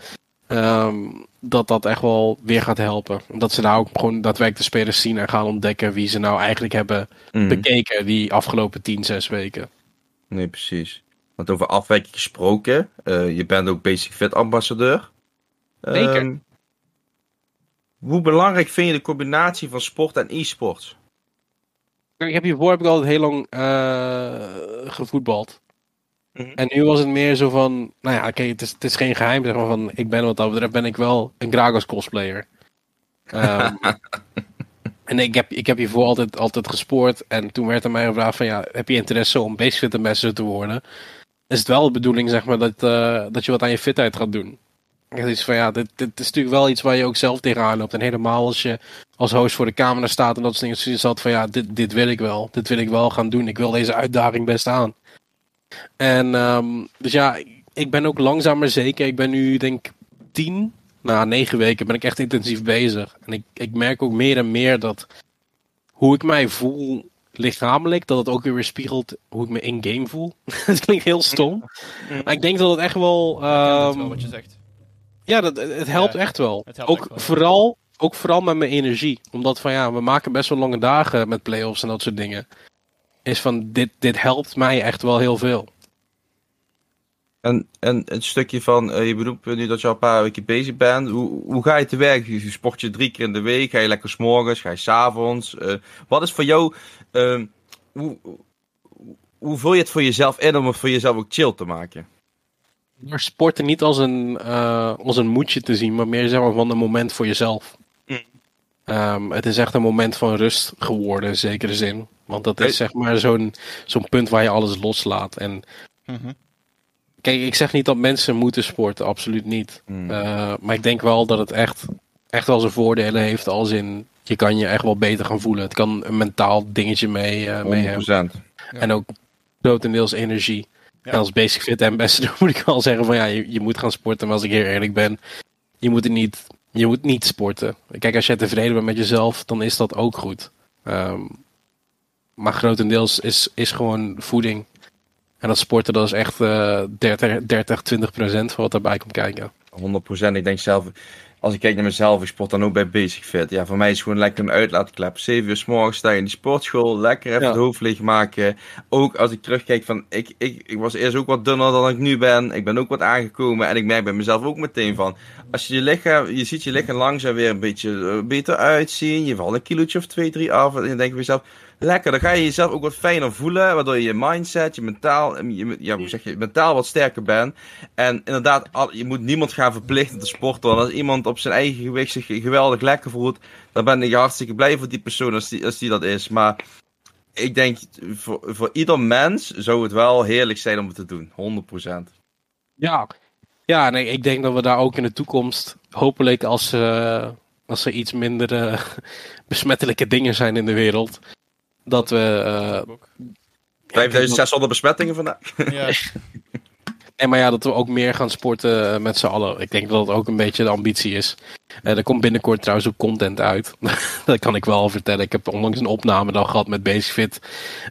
Ehm, dat dat echt wel weer gaat helpen. Omdat ze nou ook gewoon daadwerkelijk de spelers zien en gaan ontdekken wie ze nou eigenlijk hebben mm. bekeken die afgelopen 10, 6 weken. Nee, precies. Want over afwijking gesproken, uh, je bent ook Basic Fit ambassadeur. Zeker. Ehm, hoe belangrijk vind je de combinatie van sport en e-sport? Ik heb hiervoor heb ik altijd heel lang uh, gevoetbald. Mhm. En nu was het meer zo van, nou ja, oké, het, is, het is geen geheim, zeg maar, van, ik ben wat dat betreft ben ik wel een Gragos cosplayer. Um, en ik heb, ik heb hiervoor altijd, altijd gespoord en toen werd er mij gevraagd van, ja, heb je interesse om basefit ambassador te worden? Is het wel de bedoeling, zeg maar, dat, uh, dat je wat aan je fitheid gaat doen? Het is van ja, dit, dit is natuurlijk wel iets waar je ook zelf tegenaan loopt. En helemaal als je als host voor de camera staat en dat soort dingen, zat van ja, dit, dit wil ik wel. Dit wil ik wel gaan doen. Ik wil deze uitdaging best aan. En um, dus ja, ik ben ook langzaam maar zeker. Ik ben nu denk tien, na negen weken ben ik echt intensief bezig. En ik, ik merk ook meer en meer dat hoe ik mij voel lichamelijk, dat het ook weer weerspiegelt hoe ik me in-game voel. Het klinkt heel stom. Maar ik denk dat het echt wel... Um, wel ehm, wat je zegt. Ja, dat, het helpt echt wel. ook, Vooral, ook vooral met mijn energie. Omdat van ja, we maken best wel lange dagen met playoffs en dat soort dingen is van dit, dit helpt mij echt wel heel veel. En, en het stukje van, uh, je bedoelt nu dat je al een paar weken bezig bent, hoe, hoe ga je te werk? Je sport je drie keer in de week, ga je lekker s'morgens, ga je s'avonds? Uh, wat is voor jou, uh, hoe, hoe vul je het voor jezelf in om het voor jezelf ook chill te maken? Maar sporten niet als een, uh, als een moedje te zien, maar meer zeg maar van een moment voor jezelf. Um, het is echt een moment van rust geworden, in zekere zin. Want dat is zeg maar zo'n zo'n punt waar je alles loslaat. En mhm. kijk, ik zeg niet dat mensen moeten sporten, absoluut niet. Mm. Uh, maar ik denk wel dat het echt, echt wel zijn voordelen heeft. Als in, je kan je echt wel beter gaan voelen. Het kan een mentaal dingetje mee, uh, mee hebben. En ook grotendeels energie. Ja. En als basic fit ambassador moet ik wel zeggen van ja, je, je moet gaan sporten. Maar als ik heel eerlijk ben, je moet het niet je moet niet sporten. Kijk, als je tevreden bent met jezelf, dan is dat ook goed. Um, maar grotendeels is, is gewoon voeding. En dat sporten, dat is echt uh, 30, 30, 20 procent van wat daarbij komt kijken. 100 procent. Ik denk zelf, als ik kijk naar mezelf, ik sport dan ook bij Basic Fit. Ja, voor mij is het gewoon lekker een uitlaatklep. 7 uur s morgens sta je in die sportschool, lekker even ja. het hoofd leeg maken. Ook als ik terugkijk van, ik, ik, ik was eerst ook wat dunner dan ik nu ben. Ik ben ook wat aangekomen en ik merk bij mezelf ook meteen van, als je je lichaam, je ziet je lichaam langzaam weer een beetje eh, beter uitzien. Je valt een kilootje of 2, 3 af en dan denk je bij jezelf, lekker. Dan ga je jezelf ook wat fijner voelen, waardoor je je mindset, je mentaal, je, ja, hoe zeg je, mentaal wat sterker bent. En inderdaad, je moet niemand gaan verplichten te sporten. Want als iemand op zijn eigen gewicht zich geweldig lekker voelt, dan ben ik hartstikke blij voor die persoon als die, als die dat is. Maar ik denk, voor, voor ieder mens zou het wel heerlijk zijn om het te doen. 100%. Ja, ja nee, ik denk dat we daar ook in de toekomst, hopelijk als, uh, als er iets minder uh, besmettelijke dingen zijn in de wereld, dat we... Uh, 5600 besmettingen vandaag. Ja. En maar ja, dat we ook meer gaan sporten eh, met z'n allen. Ik denk dat dat ook een beetje de ambitie is. Uh, er komt binnenkort trouwens ook content uit. dat kan ik wel vertellen. Ik heb onlangs een opname dan gehad met Basicfit.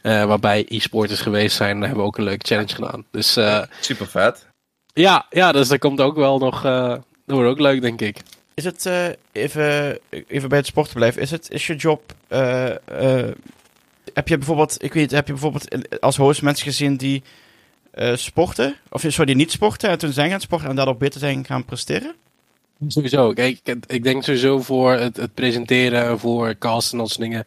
Uh, waarbij e-sporters geweest zijn. Daar hebben we ook een leuke challenge gedaan. Dus, Super vet. Ja, ja, dus dat komt ook wel nog... dat wordt ook leuk, denk ik. Is het, even, even bij het sporten blijven, is, het, is je job heb je bijvoorbeeld, ik weet, heb je bijvoorbeeld als host mensen gezien die uh, sporten, of sorry, die niet sporten en toen zijn gaan sporten en daardoor beter zijn gaan presteren? Sowieso. Kijk, ik denk sowieso voor het, het presenteren, voor casten en dat soort dingen.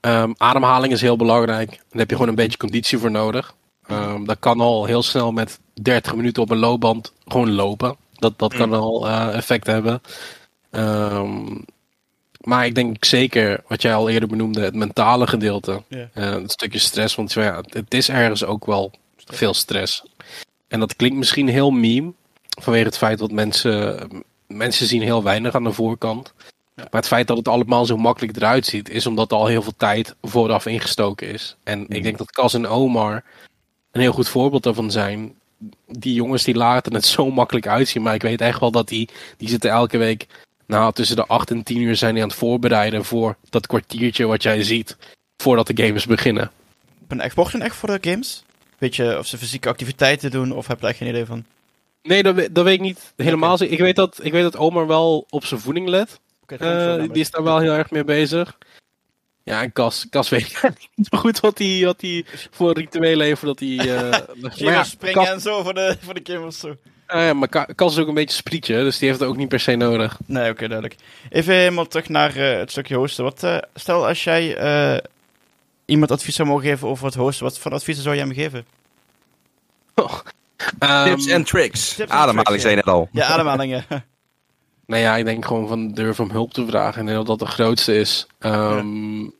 Um, ademhaling is heel belangrijk. Daar heb je gewoon een beetje conditie voor nodig. Um, dat kan al heel snel met 30 minuten op een loopband gewoon lopen. Dat, dat kan mm. al uh, effect hebben. Um, maar ik denk zeker, wat jij al eerder benoemde, het mentale gedeelte. Yeah. Uh, het stukje stress, want ja, het is ergens ook wel veel stress. En dat klinkt misschien heel meme, vanwege het feit dat mensen, mensen zien heel weinig aan de voorkant. Maar het feit dat het allemaal zo makkelijk eruit ziet, is omdat er al heel veel tijd vooraf ingestoken is. En ik hmm. denk dat Cas en Omar een heel goed voorbeeld daarvan zijn. Die jongens die laten het zo makkelijk uitzien, maar ik weet echt wel dat die, die zitten elke week nou, tussen de 8 en 10 uur zijn die aan het voorbereiden voor dat kwartiertje wat jij ziet voordat de games beginnen. Ben Xbox echt voor de games? Weet je of ze fysieke activiteiten doen of heb je daar geen idee van? Nee, dat, dat weet ik niet helemaal. Ik, weet dat, ik weet dat Omar wel op zijn voeding let. Okay, uh, die is daar wel heel erg mee bezig. Ja, en Cas, Cas weet ik niet zo goed wat hij wat voor rituelen heeft. Dat hij... Uh, ja, springen en zo voor de, voor de gamers. Zo. Uh, ja, maar Cas is ook een beetje sprietje, dus die heeft het ook niet per se nodig. Nee, oké, duidelijk. Even helemaal terug naar uh, het stukje hosten. Wat, stel als jij iemand advies zou mogen geven over het hosten, wat voor adviezen zou je hem geven? Oh, tips en tricks. ademhaling, zei je net al. Ja, ademhaling, ja. Nou ja, ik denk gewoon van durf om hulp te vragen. En dat dat de grootste is. Um,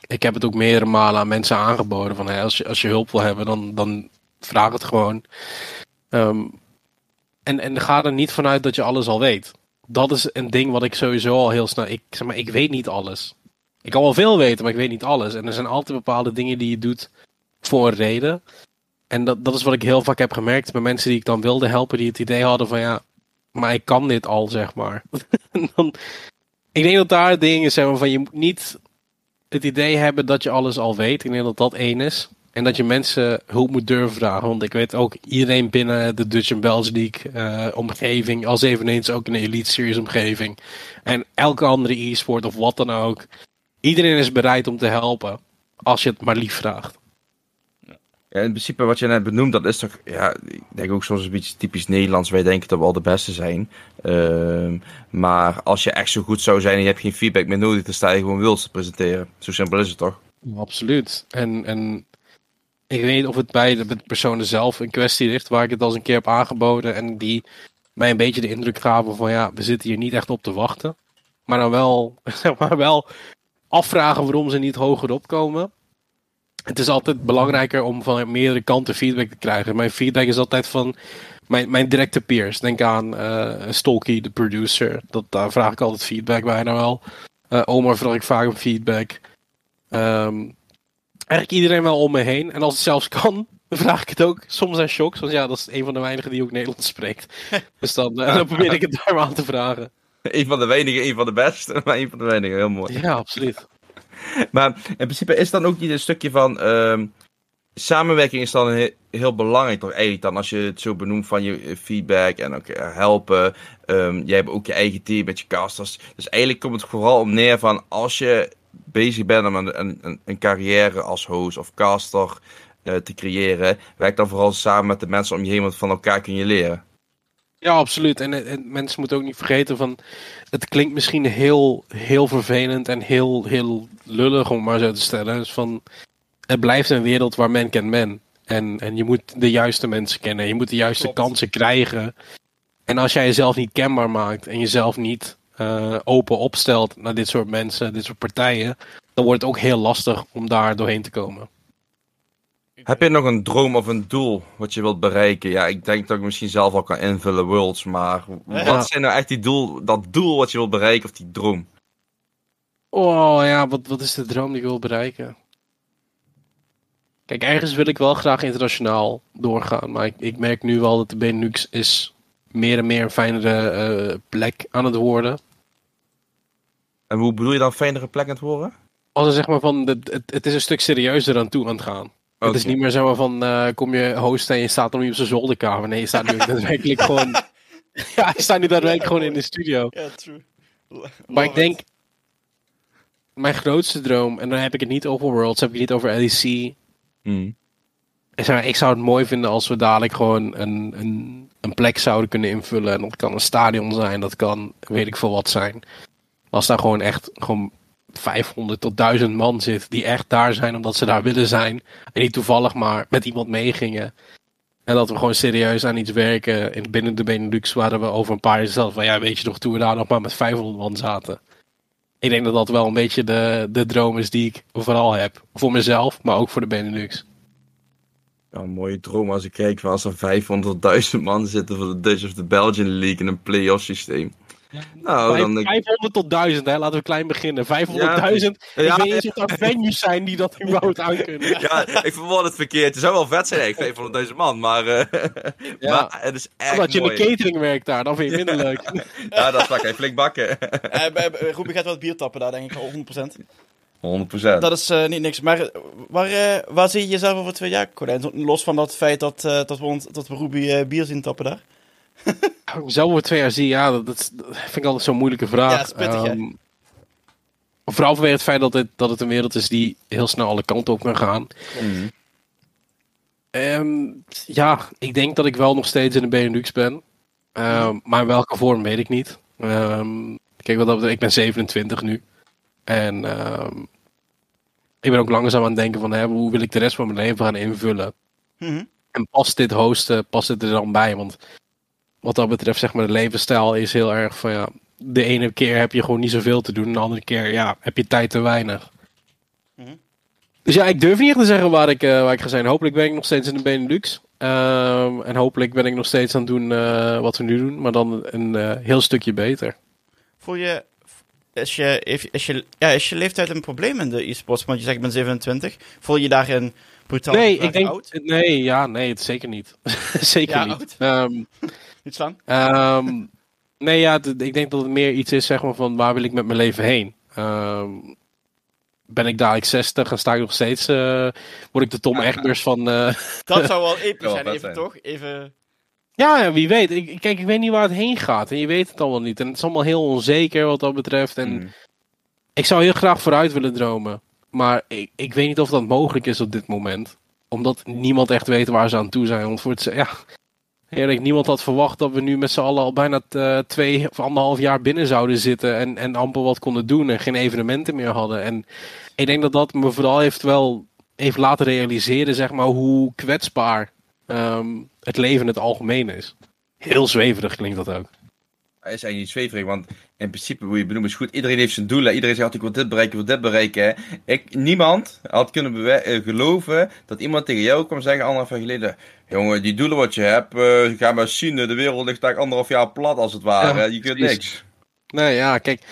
Ik heb het ook meerdere malen aan mensen aangeboden. Van, hey, als, je, als je hulp wil hebben, dan, dan vraag het gewoon. Um, en, en ga er niet vanuit dat je alles al weet. Dat is een ding wat ik sowieso al heel snel... Ik, zeg maar, ik weet niet alles. Ik kan wel veel weten, maar ik weet niet alles. En er zijn altijd bepaalde dingen die je doet voor een reden. En dat, dat is wat ik heel vaak heb gemerkt bij mensen die ik dan wilde helpen, die het idee hadden van ja, maar ik kan dit al, zeg maar. dan, ik denk dat daar dingen zijn van je moet niet het idee hebben dat je alles al weet. Ik denk dat dat één is. En dat je mensen hulp moet durven vragen. Want ik weet ook iedereen binnen de Dutch Bells League uh, omgeving, als eveneens ook in de Elite Series omgeving. En elke andere e-sport of wat dan ook. Iedereen is bereid om te helpen. Als je het maar lief vraagt. Ja, in principe wat je net benoemt, dat is toch, ja, ik denk ook soms een beetje typisch Nederlands. Wij denken dat we al de beste zijn. Uh, maar als je echt zo goed zou zijn en je hebt geen feedback meer nodig, dan sta je gewoon wils te presenteren. Zo simpel is het toch? Absoluut. En, en ik weet niet of het bij de personen zelf in kwestie ligt, waar ik het al een keer heb aangeboden en die mij een beetje de indruk gaven van ja, we zitten hier niet echt op te wachten. Maar dan wel, zeg maar wel afvragen waarom ze niet hoger opkomen het is altijd belangrijker om van meerdere kanten feedback te krijgen. Mijn feedback is altijd van mijn, mijn directe peers. Denk aan uh, Stolky, de producer. Dat, daar vraag ik altijd feedback bij nou wel. Uh, Omar vraag ik vaak om feedback. Um, eigenlijk iedereen wel om me heen. En als het zelfs kan, vraag ik het ook soms aan shocks. Want ja, dat is een van de weinigen die ook Nederlands spreekt. dus dan, uh, dan probeer ik het daar maar aan te vragen. Een van de weinigen, een van de beste, maar een van de weinigen. Heel mooi. Ja, absoluut. maar in principe is dan ook niet een stukje van. Ehm, samenwerking is dan heel, belangrijk, toch eigenlijk dan, als je het zo benoemt van je feedback en ook eh, helpen. Um, jij hebt ook je eigen team met je casters. Dus eigenlijk komt het vooral om neer van als je bezig bent om een, een, een carrière als host of caster uh, te creëren, werk dan vooral samen met de mensen om je heen, want van elkaar kun je leren. Ja, absoluut. En, en, mensen moeten ook niet vergeten van... Het klinkt misschien heel, heel vervelend en heel, heel lullig om maar zo te stellen. Dus van, het blijft een wereld waar men kent men. En, en je moet de juiste mensen kennen. Je moet de juiste kansen krijgen. En als jij jezelf niet kenbaar maakt en jezelf niet uh, open opstelt naar dit soort mensen, dit soort partijen, dan wordt het ook heel lastig om daar doorheen te komen. Heb je nog een droom of een doel wat je wilt bereiken? Ja, ik denk dat ik misschien zelf al kan invullen, Worlds, maar wat zijn nou echt die doel, dat doel wat je wilt bereiken of die droom? Oh ja, wat, wat is de droom die ik wil bereiken? Kijk, ergens wil ik wel graag internationaal doorgaan, maar ik, ik merk nu wel dat de Benelux is meer en meer een fijnere uh, plek aan het worden. En hoe bedoel je dan fijnere plek aan het worden? Als zeg maar van, het, het, het is een stuk serieuzer aan toe aan het gaan. Het is niet meer zo van, uh, kom je hosten en je staat nog niet op zijn zolderkamer. Nee, je staat nu daadwerkelijk gewoon... ja, je staat nu daadwerkelijk gewoon in de studio. Ja, true. Maar ik denk, mijn grootste droom, en dan heb ik het niet over Worlds, heb ik het niet over LEC. Mm. Ik zou het mooi vinden als we dadelijk gewoon een, een, een plek zouden kunnen invullen. En dat kan een stadion zijn, dat kan weet ik veel wat zijn. Als daar gewoon echt gewoon 500 tot 1000 man zit die echt daar zijn omdat ze daar willen zijn. En niet toevallig maar met iemand meegingen. En dat we gewoon serieus aan iets werken in, binnen de Benelux waar we over een paar jaar zelf van ja weet je nog toen we daar nog maar met 500 man zaten. Ik denk dat dat wel een beetje de, de droom is die ik vooral heb. Voor mezelf, maar ook voor de Benelux. Ja, een mooie droom als ik kijk als er 500.000 man zitten voor de Dutch of the Belgian League in een play-off systeem. Nou, dan... 500 tot 1000, hè? laten we klein beginnen. 500.000. Ja, ik weet niet of er venues zijn die dat überhaupt aan kunnen. Ja, ik verwoord het verkeerd. Het zou wel vet zijn, 500.000 man, maar, uh, ja. maar het is echt Omdat je in de catering werkt daar, dan vind je het minder leuk. ja, dat ga ik flink bakken. uh, Ruby gaat wel bier tappen daar, denk ik, 100%. 100%. Dat is uh, niet niks. Maar waar, uh, waar zie je jezelf over twee jaar, Colijn? Los van dat feit dat, uh, dat, we, dat we Ruby bier zien tappen daar. Zo over twee jaar zie, ja, dat, dat, vind ik altijd zo'n moeilijke vraag. Ja, pittig, um, vooral vanwege het feit dat het, dat het een wereld is die heel snel alle kanten op kan gaan. Mm. Um, ja, ik denk dat ik wel nog steeds in de Benelux ben. Um, maar in welke vorm weet ik niet. kijk, wat dat, ik ben 27 nu. En ik ben ook langzaam aan het denken van hè, hoe wil ik de rest van mijn leven gaan invullen. Mm -hmm. En past dit hosten, past dit er dan bij? Want wat dat betreft, zeg maar, de levensstijl is heel erg van ja, de ene keer heb je gewoon niet zoveel te doen, de andere keer ja, heb je tijd te weinig. Mhm. Dus ja, ik durf niet echt te zeggen waar ik, uh, waar ik ga zijn. Hopelijk ben ik nog steeds in de Benelux. Um, en hopelijk ben ik nog steeds aan het doen uh, wat we nu doen, maar dan een uh, heel stukje beter. Voel je, is je, is je, ja, is je leeftijd een probleem in de e-sports? Want je zegt ik ben 27. Voel je daarin brutaal nee, ik denk, oud? Nee, ja, nee, het zeker niet. zeker ja, niet. Um, Iets lang? Um, nee, ja, ik denk dat het meer iets is zeg maar, van waar wil ik met mijn leven heen. Um, ben ik dadelijk 60 en sta ik nog steeds, uh, word ik de Tom Egbers van... Uh... Dat zou wel episch zijn, even toch? Even... Ja, wie weet. Ik, kijk, ik weet niet waar het heen gaat. En je weet het allemaal niet. En het is allemaal heel onzeker wat dat betreft. En mm. ik zou heel graag vooruit willen dromen. Maar ik, ik weet niet of dat mogelijk is op dit moment. Omdat niemand echt weet waar ze aan toe zijn. Want voor het, ja, Eerlijk, niemand had verwacht dat we nu met z'n allen al bijna uh, twee of anderhalf jaar binnen zouden zitten. En, en amper wat konden doen en geen evenementen meer hadden. En ik denk dat dat me vooral heeft wel heeft laten realiseren, zeg maar, hoe kwetsbaar um, het leven in het algemeen is. Heel zweverig klinkt dat ook. Is eigenlijk niet zweverig, want in principe, hoe je benoemt, is goed. Iedereen heeft zijn doelen. Iedereen zegt, ik wil dit bereiken, ik wil dit bereiken. Ik, niemand had kunnen uh, geloven dat iemand tegen jou kwam zeggen, anderhalf jaar geleden, jongen, die doelen wat je hebt, uh, ga maar zien, de wereld ligt daar anderhalf jaar plat, als het ware. je kunt niks. Nee, ja, kijk.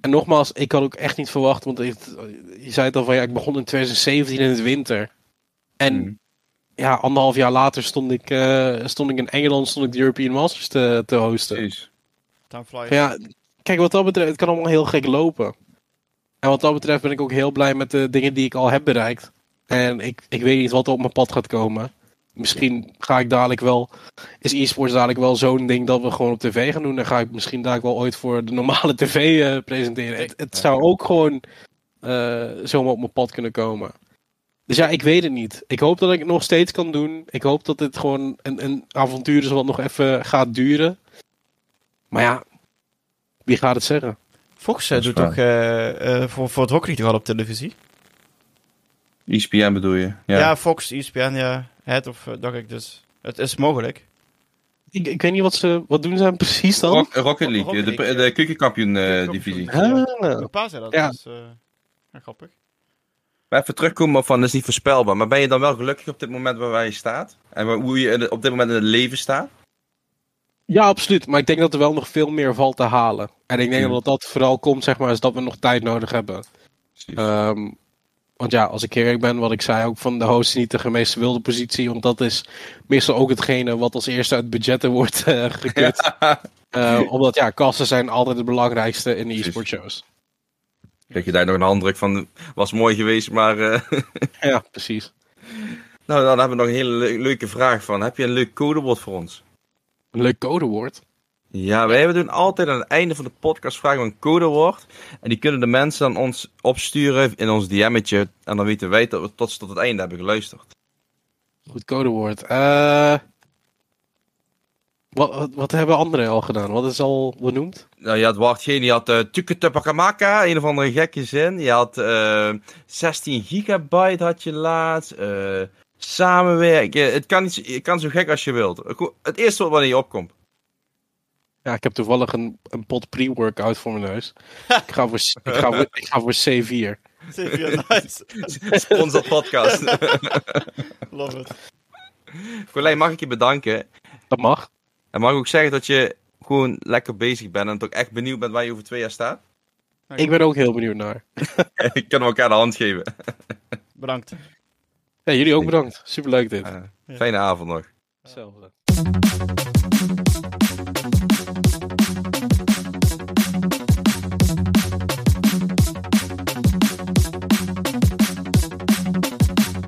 En nogmaals, ik had ook echt niet verwacht, want je zei het al van, ja, ik begon in 2017 in het winter. En hmm. ja, anderhalf jaar later stond ik, uh, stond ik in Engeland, stond ik de European Masters te, te hosten. Ja, kijk, wat dat betreft, het kan allemaal heel gek lopen. En wat dat betreft ben ik ook heel blij met de dingen die ik al heb bereikt. En ik, ik weet niet wat er op mijn pad gaat komen. Misschien ga ik dadelijk wel. Is e-sports dadelijk wel zo'n ding dat we gewoon op tv gaan doen? Dan ga ik misschien dadelijk wel ooit voor de normale tv uh, presenteren. Het, het, zou ook gewoon uh, zomaar op mijn pad kunnen komen. Dus ja, ik weet het niet. Ik hoop dat ik het nog steeds kan doen. Ik hoop dat dit gewoon een, een avontuur is wat nog even gaat duren. Maar ja, wie gaat het zeggen? Fox uh, doet toch uh, uh, voor, voor het hockey toch al op televisie? ESPN bedoel je? Ja, ja Fox, ESPN, ja. Het of dacht ik dus. Het is mogelijk. Ik, ik weet niet wat ze. Wat doen ze precies dan? Rock, Rocket League, Rocket League. de, de keukenkampioen divisie. Mijn pa zei dat. Ja. Dus, ja, grappig. Maar even terugkomen van, dat is niet voorspelbaar. Maar ben je dan wel gelukkig op dit moment waar je staat? En hoe je op dit moment in het leven staat? Ja, absoluut. Maar ik denk dat er wel nog veel meer valt te halen. En ik denk hmm. dat dat vooral komt, zeg maar, is dat we nog tijd nodig hebben. Um, want ja, als ik eerlijk ben, wat ik zei ook van de host niet de meest wilde positie. Want dat is meestal ook hetgene wat als eerste uit budgetten wordt uh, gekut. Uh, omdat ja, kassen zijn altijd het belangrijkste in de e-sport shows. Krijg je daar nog een handdruk van, was mooi geweest, maar... Uh... ja, precies. Nou, dan hebben we nog een hele leuke vraag van. Heb je een leuk codewoord voor ons? Een leuk codewoord. Ja, wij doen altijd aan het einde van de podcast vragen een codewoord. En die kunnen de mensen aan ons opsturen in ons DM'tje. En dan weten wij dat we tot, tot het einde hebben geluisterd. Goed codewoord. Uh, wat, wat, hebben anderen al gedaan? Wat is al benoemd? Nou, je had Wartgeen, je had uh, Tuketupakamaka, een of andere gekke zin. Je had uh, eh, 16 gigabyte had je laatst. Uh, Samenwerken. Het kan, niet, kan zo gek als je wilt. Het eerste wat wanneer je opkomt. Ja, ik heb toevallig een, een pot pre-workout voor mijn neus. ik, ga voor, ik, ga voor, ik C4. C4, nice. Sponsor podcast. Love it. Colijn, mag ik je bedanken? Dat mag. En mag ik ook zeggen dat je gewoon lekker bezig bent en toch echt benieuwd bent waar je over twee jaar staat? Ik ben ook heel benieuwd naar. ik kan elkaar de hand geven. Bedankt. Ja, jullie ook bedankt. Superleuk dit. fijne avond nog. Hetzelfde.